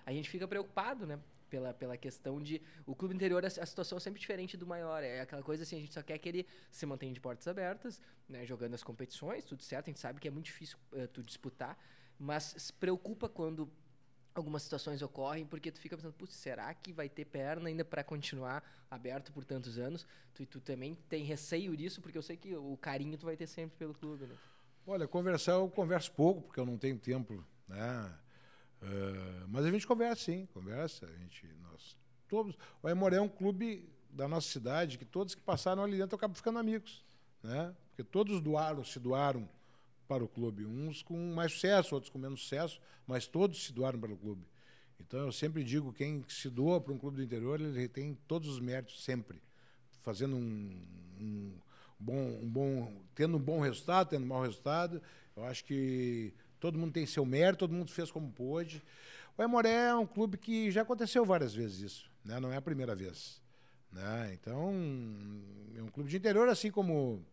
A gente fica preocupado, né? Pela, pela questão de o clube interior a, situação é sempre diferente do maior é aquela coisa assim a gente só quer que ele se mantenha de portas abertas né jogando as competições tudo certo a gente sabe que é muito difícil uh, tu disputar mas se preocupa quando algumas situações ocorrem porque tu fica pensando, será que vai ter perna ainda para continuar aberto por tantos anos? Tu, tu também tem receio disso, porque eu sei que o carinho tu vai ter sempre pelo clube, né? Olha, conversar eu converso pouco, porque eu não tenho tempo, né? Uh, mas a gente conversa sim, conversa. A gente, nós todos. O Aimoré é um clube da nossa cidade que todos que passaram ali dentro acabam ficando amigos, né? Porque todos doaram, se doaram para o clube. Uns com mais sucesso, outros com menos sucesso, mas todos se doaram para o clube. Então eu sempre digo, quem se doa para um clube do interior, ele tem todos os méritos sempre, fazendo um, um bom, um bom, tendo um bom resultado, tendo um mau resultado. Eu acho que todo mundo tem seu mérito, todo mundo fez como pôde. O Emoré é um clube que já aconteceu várias vezes isso, né? Não é a primeira vez, né? Então é um clube de interior assim como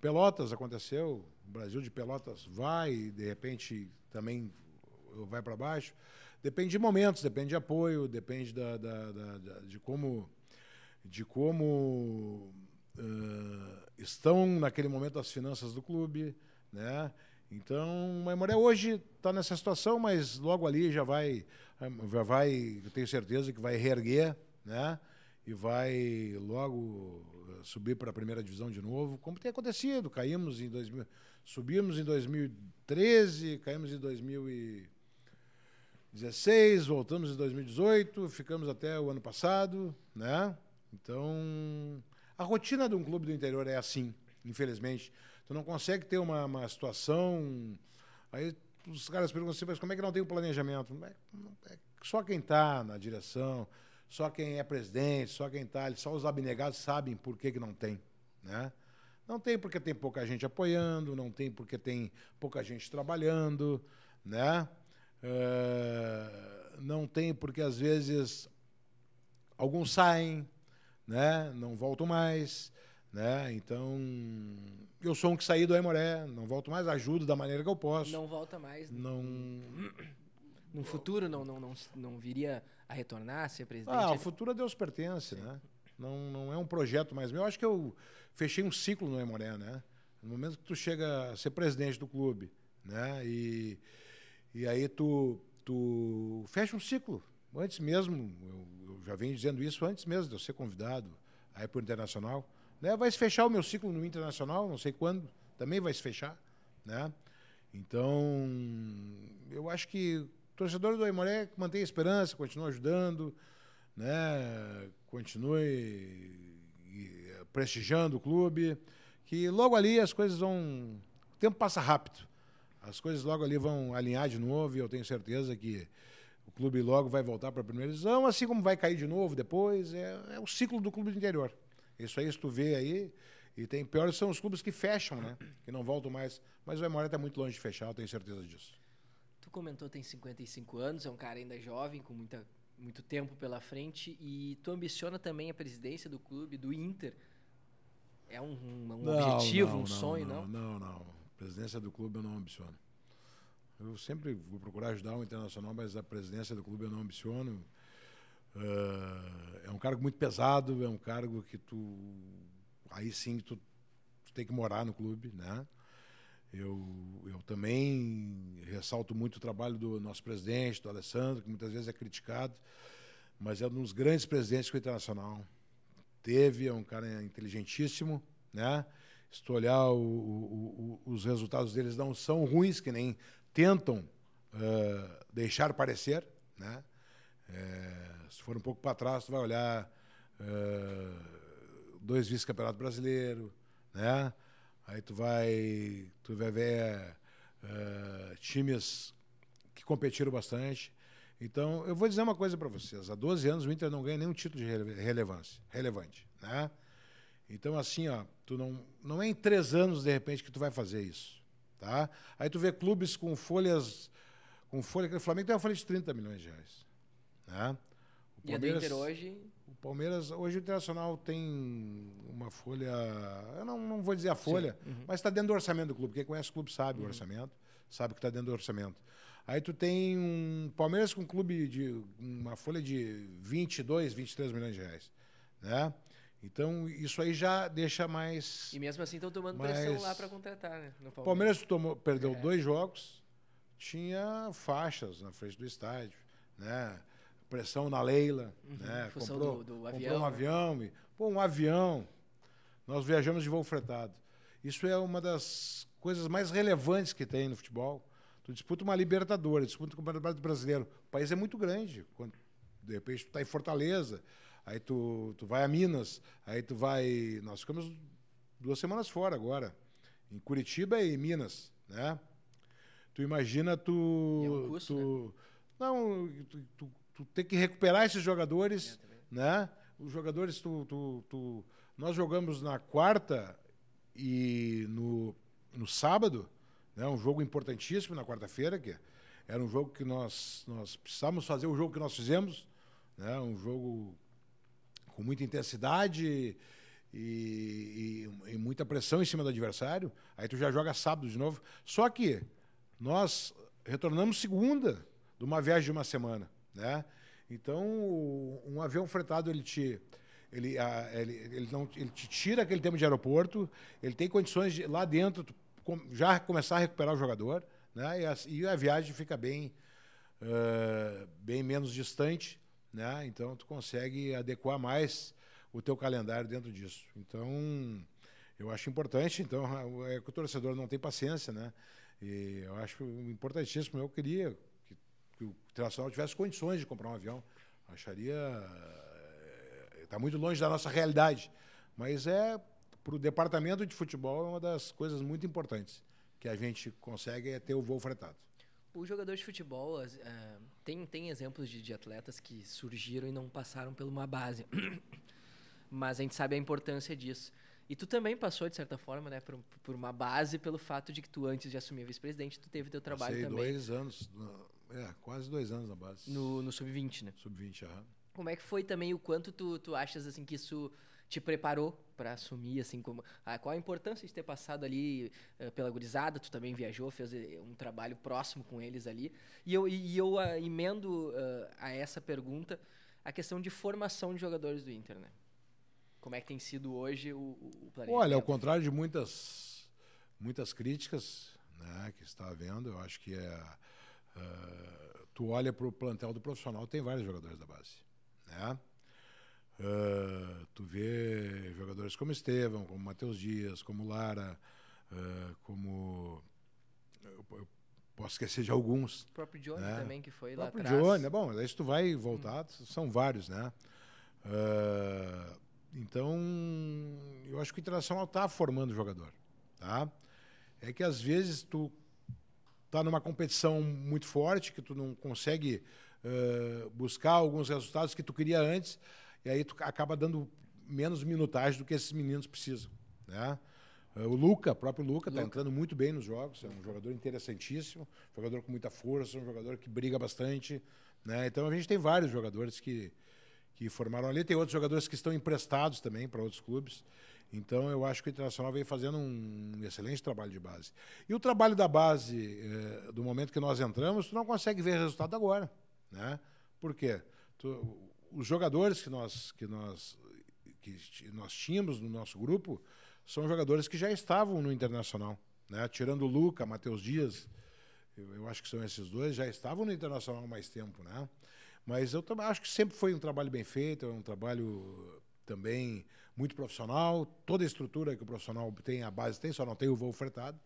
Pelotas aconteceu, o Brasil de Pelotas vai, de repente também vai para baixo. Depende de momentos, depende de apoio, depende da, da, da, da de como, de como uh, estão naquele momento as finanças do clube, né? Então, o Maimoré hoje está nessa situação, mas logo ali já vai, já vai, tenho certeza que vai reerguer, né? E vai logo subir para a primeira divisão de novo, como tem acontecido. Caímos em 2000, subimos em 2013, caímos em 2016, voltamos em 2018, ficamos até o ano passado, né? Então, a rotina de um clube do interior é assim, infelizmente. Tu não consegue ter uma, uma situação. Aí os caras perguntam assim, mas como é que não tem um planejamento? É, é só quem está na direção, só quem é presidente, só quem está só os abnegados sabem por que, que não tem. Né? Não tem porque tem pouca gente apoiando, não tem porque tem pouca gente trabalhando, né? Uh, não tem porque às vezes alguns saem, né? Não voltam mais, né? Então eu sou um que saí do Aimoré, não volto mais, ajudo da maneira que eu posso. Não volta mais. Não num futuro não, não, não, não viria a retornar, ser presidente? Ah, o futuro a Deus pertence, Sim. né? Não, não é um projeto mais meu. Eu acho que eu fechei um ciclo no Emoré, né? No momento que tu chega a ser presidente do clube, né? E, e aí tu, tu fecha um ciclo. Antes mesmo, eu, eu já venho dizendo isso antes mesmo de eu ser convidado aí para o Internacional. Né? Vai se fechar o meu ciclo no Internacional, não sei quando, também vai se fechar, né? Então, eu acho que o torcedor do Aimoré mantém a esperança, continua ajudando, né? continue prestigiando o clube, que logo ali as coisas vão. O tempo passa rápido. As coisas logo ali vão alinhar de novo e eu tenho certeza que o clube logo vai voltar para a primeira divisão, assim como vai cair de novo depois. É, é o ciclo do clube do interior. Isso aí, se tu vê aí, e tem piores são os clubes que fecham, né? Que não voltam mais. Mas o Memória está muito longe de fechar, eu tenho certeza disso. Tu comentou tem 55 anos, é um cara ainda jovem, com muita, muito tempo pela frente, e tu ambiciona também a presidência do clube, do Inter. É um, um, um não, objetivo, não, um não, sonho? Não, não. não. Presidência do clube eu não ambiciono. Eu sempre vou procurar ajudar o Internacional, mas a presidência do clube eu não ambiciono. Uh, é um cargo muito pesado, é um cargo que tu. Aí sim tu, tu tem que morar no clube, né? Eu, eu também ressalto muito o trabalho do nosso presidente, do Alessandro, que muitas vezes é criticado, mas é um dos grandes presidentes que o Internacional teve, é um cara inteligentíssimo, né? Se tu olhar o, o, o, os resultados deles não são ruins, que nem tentam uh, deixar parecer, né? É, se for um pouco para trás, tu vai olhar dois vice-campeonato brasileiro, né? Aí tu vai, tu vai ver times que competiram bastante. Então, eu vou dizer uma coisa para vocês. Há 12 anos o Inter não ganha nenhum título de relevância, relevante, né? Então, assim, ó, tu não, não é em três anos, de repente, que tu vai fazer isso. Tá? Aí tu vê clubes com folhas. Com folha, o Flamengo tem uma folha de 30 milhões de reais. Né? O e a do Inter hoje? O Palmeiras, hoje o Internacional tem uma folha. Eu não, não vou dizer a folha, uhum. mas está dentro do orçamento do clube. Quem conhece o clube sabe uhum. o orçamento, sabe que está dentro do orçamento. Aí tu tem um Palmeiras com um clube de uma folha de 22, 23 milhões de reais. Né? Então, isso aí já deixa mais. E mesmo assim estão tomando mais... pressão lá para contratar, né? No Palmeiras. Palmeiras tomou, perdeu é. dois jogos, tinha faixas na frente do estádio, né? Pressão na Leila, uhum. né? Comprou, do, do avião, comprou um avião. E, pô, um avião. Nós viajamos de voo fretado. Isso é uma das coisas mais relevantes que tem no futebol. Tu disputa uma Libertadores, disputa o Campeonato Brasileiro. O país é muito grande. Quando, de repente, tu está em Fortaleza aí tu, tu vai a Minas, aí tu vai. Nós ficamos duas semanas fora agora, em Curitiba e Minas, né? Tu imagina tu. É um custo, tu né? Não, tu, tu, tu, tem que recuperar esses jogadores, é, né? Os jogadores, tu, tu, tu, nós jogamos na quarta e no, no sábado, né? Um jogo importantíssimo na quarta-feira, que era um jogo que nós, nós precisávamos fazer o jogo que nós fizemos, né? Um jogo com muita intensidade e, e, e, muita pressão em cima do adversário, aí tu já joga sábado de novo. Só que nós retornamos segunda de uma viagem de uma semana, né? Então, um avião fretado, ele te ele, ele, ele, não, ele te tira aquele tempo de aeroporto, ele tem condições de, lá dentro já começar a recuperar o jogador, né? E a, e a viagem fica bem, uh, bem menos distante né? Então tu consegue adequar mais o teu calendário dentro disso. Então eu acho importante. Então é que o torcedor não tem paciência, né? E eu acho importantíssimo. Eu queria que, o Internacional tivesse condições de comprar um avião. Acharia está eh, muito longe da nossa realidade, mas é para o departamento de futebol é uma das coisas muito importantes que a gente consegue é ter o voo fretado. O jogador de futebol uh, tem, tem exemplos de, de, atletas que surgiram e não passaram por uma base. Mas a gente sabe a importância disso. E tu também passou, de certa forma, né, por, por uma base pelo fato de que tu, antes de assumir vice-presidente, tu teve teu trabalho Passei também. dois anos, é, quase dois anos na base. No, no Sub-20, né? Sub-20, aham. Como é que foi também, o quanto tu, tu achas, assim, que isso te preparou para assumir, assim, como, ah, qual a importância de ter passado ali uh, pela gurizada, tu também viajou, fez eh, um trabalho próximo com eles ali, e eu, e eu uh, emendo uh, a essa pergunta a questão de formação de jogadores do Inter, né? Como é que tem sido hoje o, o planejamento? Olha, ao contrário de muitas, muitas críticas né, que está havendo, eu acho que é, tu olha para o plantel do profissional, tem vários jogadores da base, né? Uh, tu vê jogadores como Estevão, como Matheus Dias, como Lara, uh, como. Eu, eu, posso esquecer de alguns. O próprio Johnny né? também, que foi lá atrás. O próprio Johnny, bom, aí se tu vai voltar, hum. são vários, né? Uh, então, eu acho que o Internacional está formando jogador, tá? É que às vezes tu tá numa competição muito forte, que tu não consegue buscar alguns resultados que tu queria antes, e aí tu acaba dando menos minutagem do que esses meninos precisam. Né? O Luca, próprio Luca, está entrando muito bem nos jogos, é um jogador interessantíssimo, jogador com muita força, um jogador que briga bastante. Né? Então a gente tem vários jogadores que, que formaram ali, tem outros jogadores que estão emprestados também para outros clubes. Então eu acho que o Internacional vem fazendo um excelente trabalho de base. E o trabalho da base, eh, do momento que nós entramos, tu não consegue ver resultado agora. Né? Por quê? Tu, os jogadores que nós, que, nós, que nós tínhamos no nosso grupo são jogadores que já estavam no Internacional. Né? Tirando o Luca, Matheus Dias, eu, eu, acho que são esses dois, já estavam no Internacional há mais tempo. Né? Mas eu acho que sempre foi um trabalho bem feito, é um trabalho também muito profissional. Toda a estrutura que o profissional tem, a base tem, só não tem o voo fretado,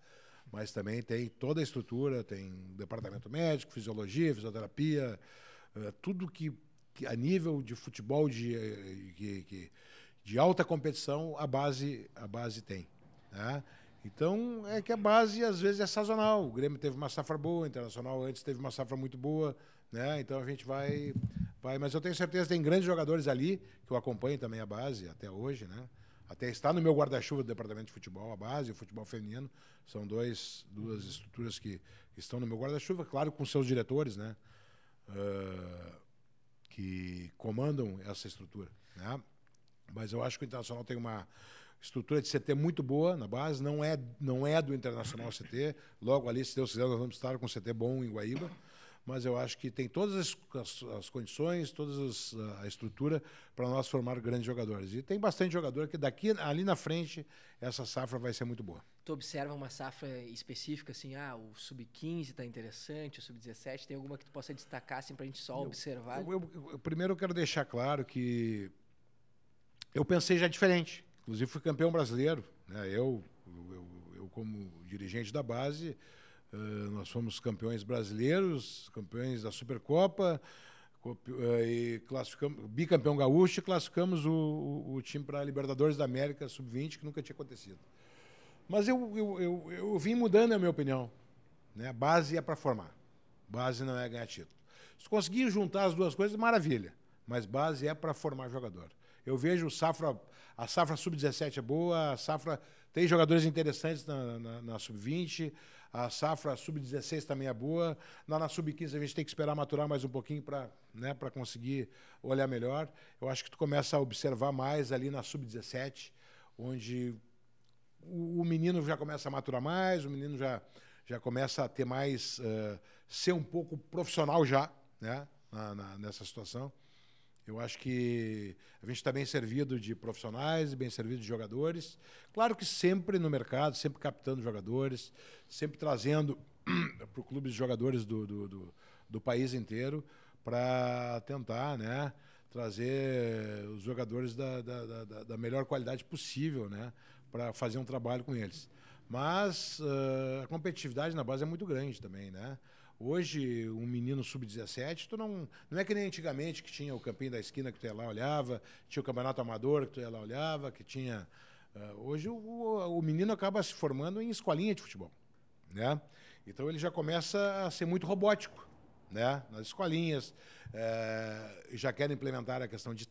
mas também tem toda a estrutura, tem departamento médico, fisiologia, fisioterapia, eh, tudo que a nível de futebol de, de, de, alta competição, a base, a base tem. Né? Então, é que a base, às vezes, é sazonal. O Grêmio teve uma safra boa, o Internacional antes teve uma safra muito boa. Né? Então, a gente vai, vai... Mas eu tenho certeza que tem grandes jogadores ali, que eu acompanho também a base até hoje. Né? Até está no meu guarda-chuva do departamento de futebol, a base, o futebol feminino. São dois, duas estruturas que, que estão no meu guarda-chuva, claro, com seus diretores, né? Uh, que comandam essa estrutura. Né? Mas eu acho que o Internacional tem uma estrutura de CT muito boa na base, não é, não é do Internacional CT. Logo ali, se Deus quiser, nós vamos estar com CT bom em Guaíba. Mas eu acho que tem todas as, as, as condições, toda a estrutura para nós formar grandes jogadores. E tem bastante jogador que daqui ali na frente essa safra vai ser muito boa tu observa uma safra específica, assim, ah, o sub-15 está interessante, o sub-17, tem alguma que tu possa destacar, assim, para a gente só eu, observar? Eu, eu, eu, primeiro eu quero deixar claro que eu pensei já diferente. Inclusive fui campeão brasileiro, né? Eu, eu, como dirigente da base, nós fomos campeões brasileiros, campeões da Supercopa, uh, e bicampeão gaúcho e classificamos o, o, o time para a Libertadores da América sub-20, que nunca tinha acontecido. Mas eu, eu, eu, eu vim mudando a minha opinião. Né? Base é para formar. Base não é ganhar título. Se conseguir juntar as duas coisas, maravilha. Mas base é para formar jogador. Eu vejo safra, a safra sub-17 é boa, a safra tem jogadores interessantes na, na, na sub-20, a safra sub-16 também é boa. Na, na sub-15 a gente tem que esperar maturar mais um pouquinho para né, conseguir olhar melhor. Eu acho que tu começa a observar mais ali na sub-17, onde o, o, menino já começa a maturar mais, o menino já, já começa a ter mais. Uh, ser um pouco profissional já, né? Na, na, nessa situação. Eu acho que a gente está bem servido de profissionais, bem servido de jogadores. Claro que sempre no mercado, sempre captando jogadores, sempre trazendo para o clube de jogadores do, do, do, do país inteiro para tentar né, trazer os jogadores da, da, da, da melhor qualidade possível né, para fazer um trabalho com eles. Mas uh, a competitividade na base é muito grande também, né? Hoje, um menino sub-17, tu não, não é que nem antigamente que tinha o campinho da esquina que tu ia lá olhava, tinha o campeonato amador que tu ia lá olhava, que tinha... Uh, hoje o, o, menino acaba se formando em escolinha de futebol, né? Então ele já começa a ser muito robótico, né? Nas escolinhas, é, já querem implementar a questão de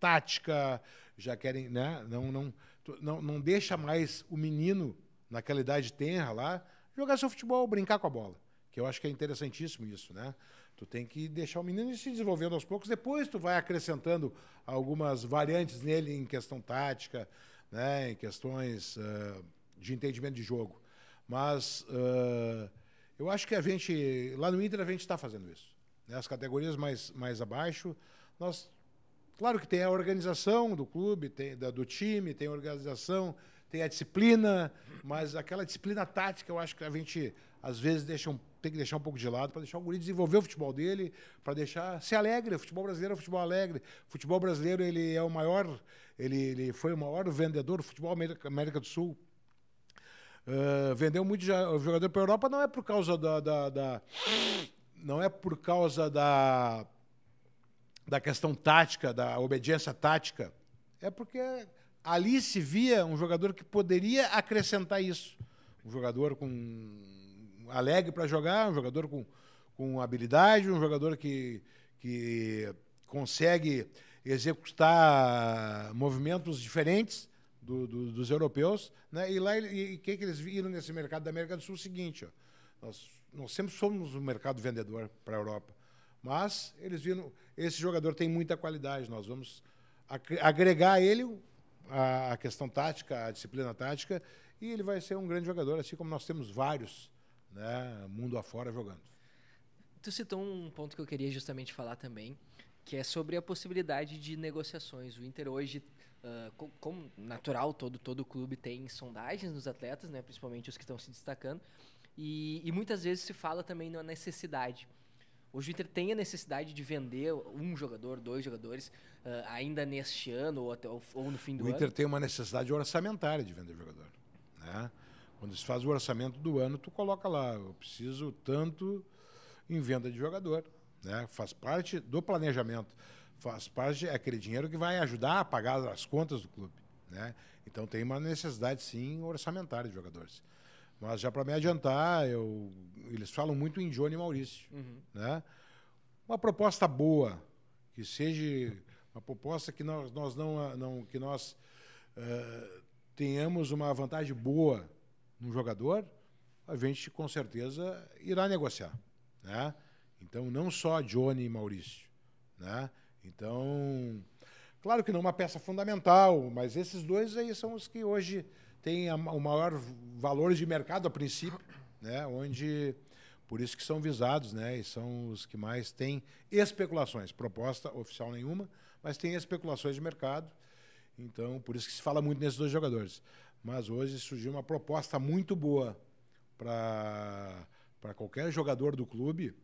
tática, já querem, né? Não, não, não, não deixa mais o menino, naquela idade tenra lá, jogar seu futebol, brincar com a bola. Que eu acho que é interessantíssimo isso, né? Tu tem que deixar o menino se desenvolvendo aos poucos, depois tu vai acrescentando algumas variantes nele em questão tática, né, em questões uh, de entendimento de jogo. Mas uh, eu acho que a gente, lá no Inter, a gente está fazendo isso. Né? As categorias mais, mais abaixo, nós. Claro que tem a organização do clube, tem da, do time, tem a organização, tem a disciplina, mas aquela disciplina tática eu acho que a gente às vezes deixa um, tem que deixar um pouco de lado para deixar o guri desenvolver o futebol dele, para deixar ser alegre. O futebol brasileiro é um futebol alegre. O futebol brasileiro ele é o maior, ele, ele foi o maior vendedor do futebol América, América do Sul. Uh, vendeu muito jogador para a Europa não é por causa da, da, da, não é por causa da da questão tática, da obediência tática, é porque ali se via um jogador que poderia acrescentar isso, um jogador com alegre para jogar, um jogador com, com habilidade, um jogador que, que consegue executar movimentos diferentes do, do, dos europeus, né? E lá e que, que eles viram nesse mercado da América do Sul? É o seguinte, ó, nós, nós sempre somos um mercado vendedor para a Europa, mas eles viram esse jogador tem muita qualidade, nós vamos agregar ele a, a questão tática, a disciplina tática, e ele vai ser um grande jogador, assim como nós temos vários, né, mundo afora jogando. Tu citou um ponto que eu queria justamente falar também, que é sobre a possibilidade de negociações. O Inter hoje Uh, como natural, todo, todo clube tem sondagens nos atletas, né, principalmente os que estão se destacando, e, e, muitas vezes se fala também na necessidade. Hoje o Inter tem a necessidade de vender um jogador, dois jogadores, uh, ainda neste ano ou, até, ou, no fim do ano. O Inter tem uma necessidade orçamentária de vender jogador. Né? Quando se faz o orçamento do ano, tu coloca lá, eu preciso tanto em venda de jogador. Né? Faz parte do planejamento faz parte é aquele dinheiro que vai ajudar a pagar as contas do clube, né? Então tem uma necessidade sim orçamentária de jogadores. Mas já para me adiantar, eu, eles falam muito em Johnny Maurício, uhum. né? Uma proposta boa, que seja uma proposta que nós, nós não, não que nós uh, tenhamos uma vantagem boa no jogador, a gente com certeza irá negociar, né? Então não só Johnny e Maurício, né? Então, claro que não é uma peça fundamental, mas esses dois aí são os que hoje têm a, o maior valor de mercado a princípio, né? Onde por isso que são visados, né? E são os que mais têm especulações, proposta oficial nenhuma, mas tem especulações de mercado. Então, por isso que se fala muito nesses dois jogadores. Mas hoje surgiu uma proposta muito boa para qualquer jogador do clube,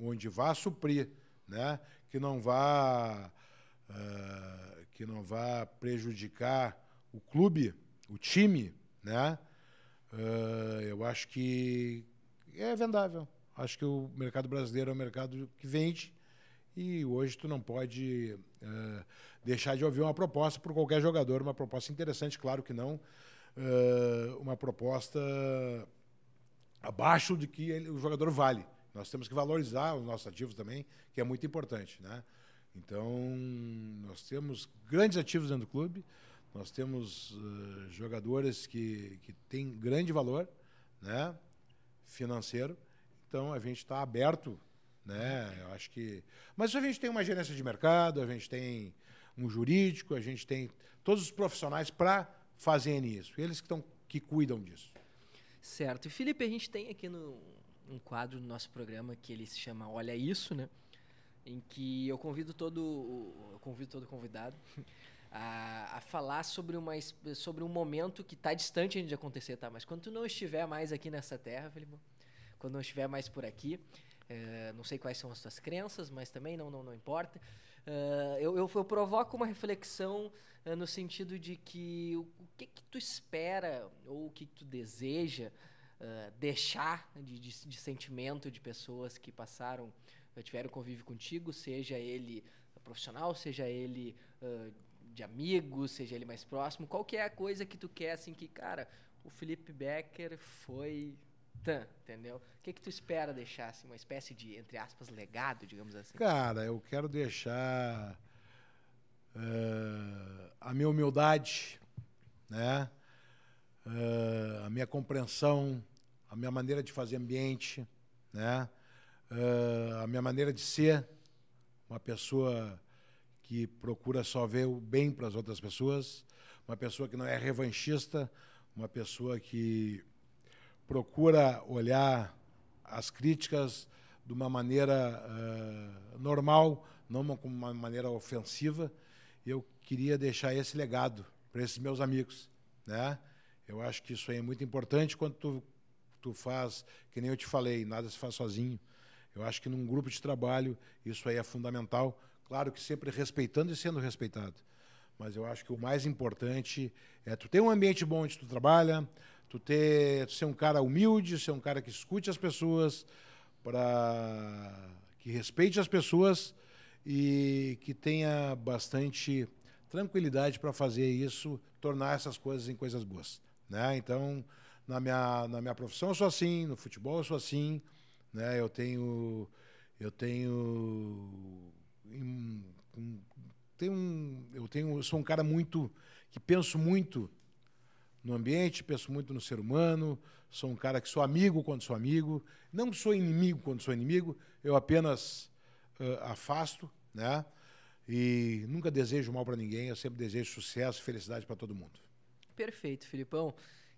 onde vá suprir, né? que não vá uh, que não vá prejudicar o clube, o time, né? Uh, eu acho que é vendável. Acho que o mercado brasileiro é um mercado que vende e hoje tu não pode uh, deixar de ouvir uma proposta por qualquer jogador, uma proposta interessante, claro que não, uma proposta abaixo de que ele, o jogador vale. Nós temos que valorizar os nossos ativos também, que é muito importante, né? Então, nós temos grandes ativos dentro do clube, nós temos uh, jogadores que, que têm grande valor né, financeiro, então a gente está aberto, né? Eu acho que. Mas a gente tem uma gerência de mercado, a gente tem um jurídico, a gente tem todos os profissionais para fazerem isso, eles que, tão, que cuidam disso. Certo. E Felipe, a gente tem aqui no, um quadro no nosso programa que ele se chama Olha Isso, né? Em que eu convido todo, eu convido todo convidado a, a falar sobre, uma, sobre um momento que está distante de acontecer, tá? Mas quando tu não estiver mais aqui nessa terra, Felipe, quando não estiver mais por aqui, é, não sei quais são as tuas crenças, mas também não, não, não importa. Uh, eu, eu, eu, provoco uma reflexão uh, no sentido de que o, o, que, que tu espera ou o que, que tu deseja uh, deixar de, de, de, sentimento de pessoas que passaram, tiveram convívio contigo, seja ele profissional, seja ele de amigos, seja ele mais próximo, qual que é a coisa que tu quer, assim, que, cara, o Felipe Becker foi tan, entendeu? O que que tu espera deixar, assim, uma espécie de, entre aspas, legado, digamos assim? Cara, eu quero deixar uh, a minha humildade, né? Uh, a minha compreensão, a minha maneira de fazer ambiente, né? Uh, a minha maneira de ser uma pessoa que procura só ver o bem para as outras pessoas, uma pessoa que não é revanchista, uma pessoa que procura olhar as críticas de uma maneira uh, normal, não como uma maneira ofensiva. Eu queria deixar esse legado para esses meus amigos, né? Eu acho que isso é muito importante quando tu, tu faz, que nem eu te falei, nada se faz sozinho. Eu acho que num grupo de trabalho isso aí é fundamental. Claro que sempre respeitando e sendo respeitado. Mas eu acho que o mais importante é tu ter um ambiente bom onde tu trabalha, tu ter tu ser um cara humilde, ser um cara que escute as pessoas, para que respeite as pessoas e que tenha bastante tranquilidade para fazer isso, tornar essas coisas em coisas boas, né? Então, na minha na minha profissão eu sou assim, no futebol eu sou assim, né? Eu tenho eu tenho um, tenho um, eu tenho eu sou um cara muito que penso muito no ambiente, penso muito no ser humano, sou um cara que sou amigo quando sou amigo, não sou inimigo quando sou inimigo, eu apenas uh, afasto, né? E nunca desejo mal para ninguém, eu sempre desejo sucesso e felicidade para todo mundo. Perfeito, Filipão.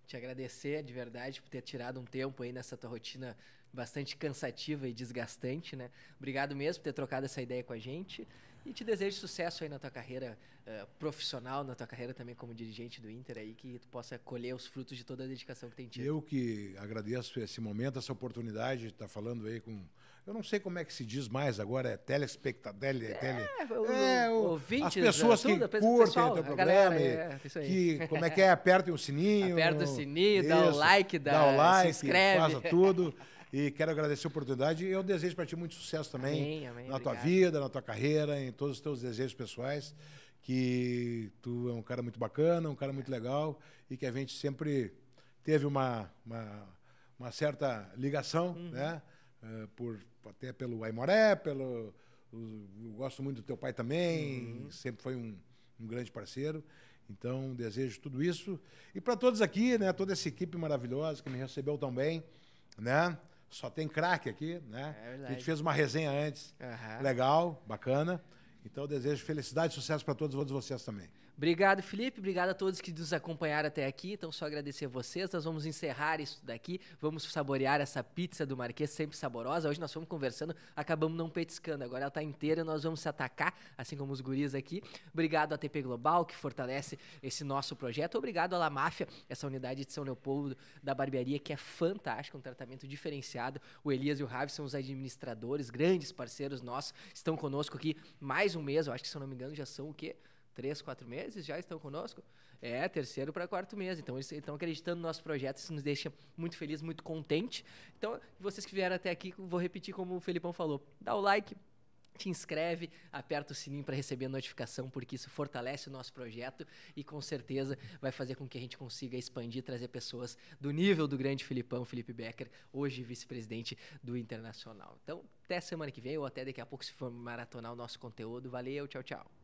Te agradecer de verdade por ter tirado um tempo aí nessa tua rotina bastante cansativa e desgastante, né? Obrigado mesmo por ter trocado essa ideia com a gente. E te desejo sucesso aí na tua carreira uh, profissional, na tua carreira também como dirigente do Inter aí, que tu possa colher os frutos de toda a dedicação que tem tido. Eu que agradeço esse momento, essa oportunidade de estar falando aí com eu não sei como é que se diz mais agora, é telespectador, tele, é, tele, é, o, ouvintes, as pessoas que tudo, curtem pessoal, o teu programa, galera, é, que como é que é, apertem o sininho, aperta o sininho, isso, dá o like, dá, dá o like, se inscreve, faça tudo. E quero agradecer a oportunidade e eu desejo para ti muito sucesso também amém, amém, na obrigado. tua vida, na tua carreira, em todos os teus desejos pessoais. Que tu é um cara muito bacana, um cara muito legal e que a gente sempre teve uma, uma, uma certa ligação, uhum. né? Uh, por, até pelo Aimoré, pelo. eu gosto muito do teu pai também, uhum. sempre foi um, um grande parceiro. Então, desejo tudo isso. E para todos aqui, né, toda essa equipe maravilhosa que me recebeu tão bem, né? Só tem craque aqui, né? É a gente fez uma resenha antes. Uhum. Legal, bacana. Então, eu desejo felicidade e sucesso para todos vocês também. Obrigado, Felipe. Obrigado a todos que nos acompanharam até aqui. Então, só agradecer a vocês. Nós vamos encerrar isso daqui. Vamos saborear essa pizza do Marquês, sempre saborosa. Hoje nós fomos conversando, acabamos não petiscando. Agora ela está inteira e nós vamos se atacar, assim como os guris aqui. Obrigado à TP Global, que fortalece esse nosso projeto. Obrigado à La Máfia, essa unidade de São Leopoldo da barbearia, que é fantástica, um tratamento diferenciado. O Elias e o Ravi são os administradores, grandes parceiros nossos. Estão conosco aqui mais um mês. Eu acho que, se eu não me engano, já são o quê? Três, quatro meses já estão conosco. É, terceiro para quarto mês. Então, eles estão acreditando no nosso projeto, isso nos deixa muito feliz, muito contente. Então, vocês que vieram até aqui, vou repetir como o Felipão falou: dá o like, te inscreve, aperta o sininho para receber a notificação, porque isso fortalece o nosso projeto e com certeza vai fazer com que a gente consiga expandir, trazer pessoas do nível do grande Filipão, Felipe Becker, hoje vice-presidente do Internacional. Então, até semana que vem ou até daqui a pouco, se for maratonar o nosso conteúdo. Valeu, tchau, tchau.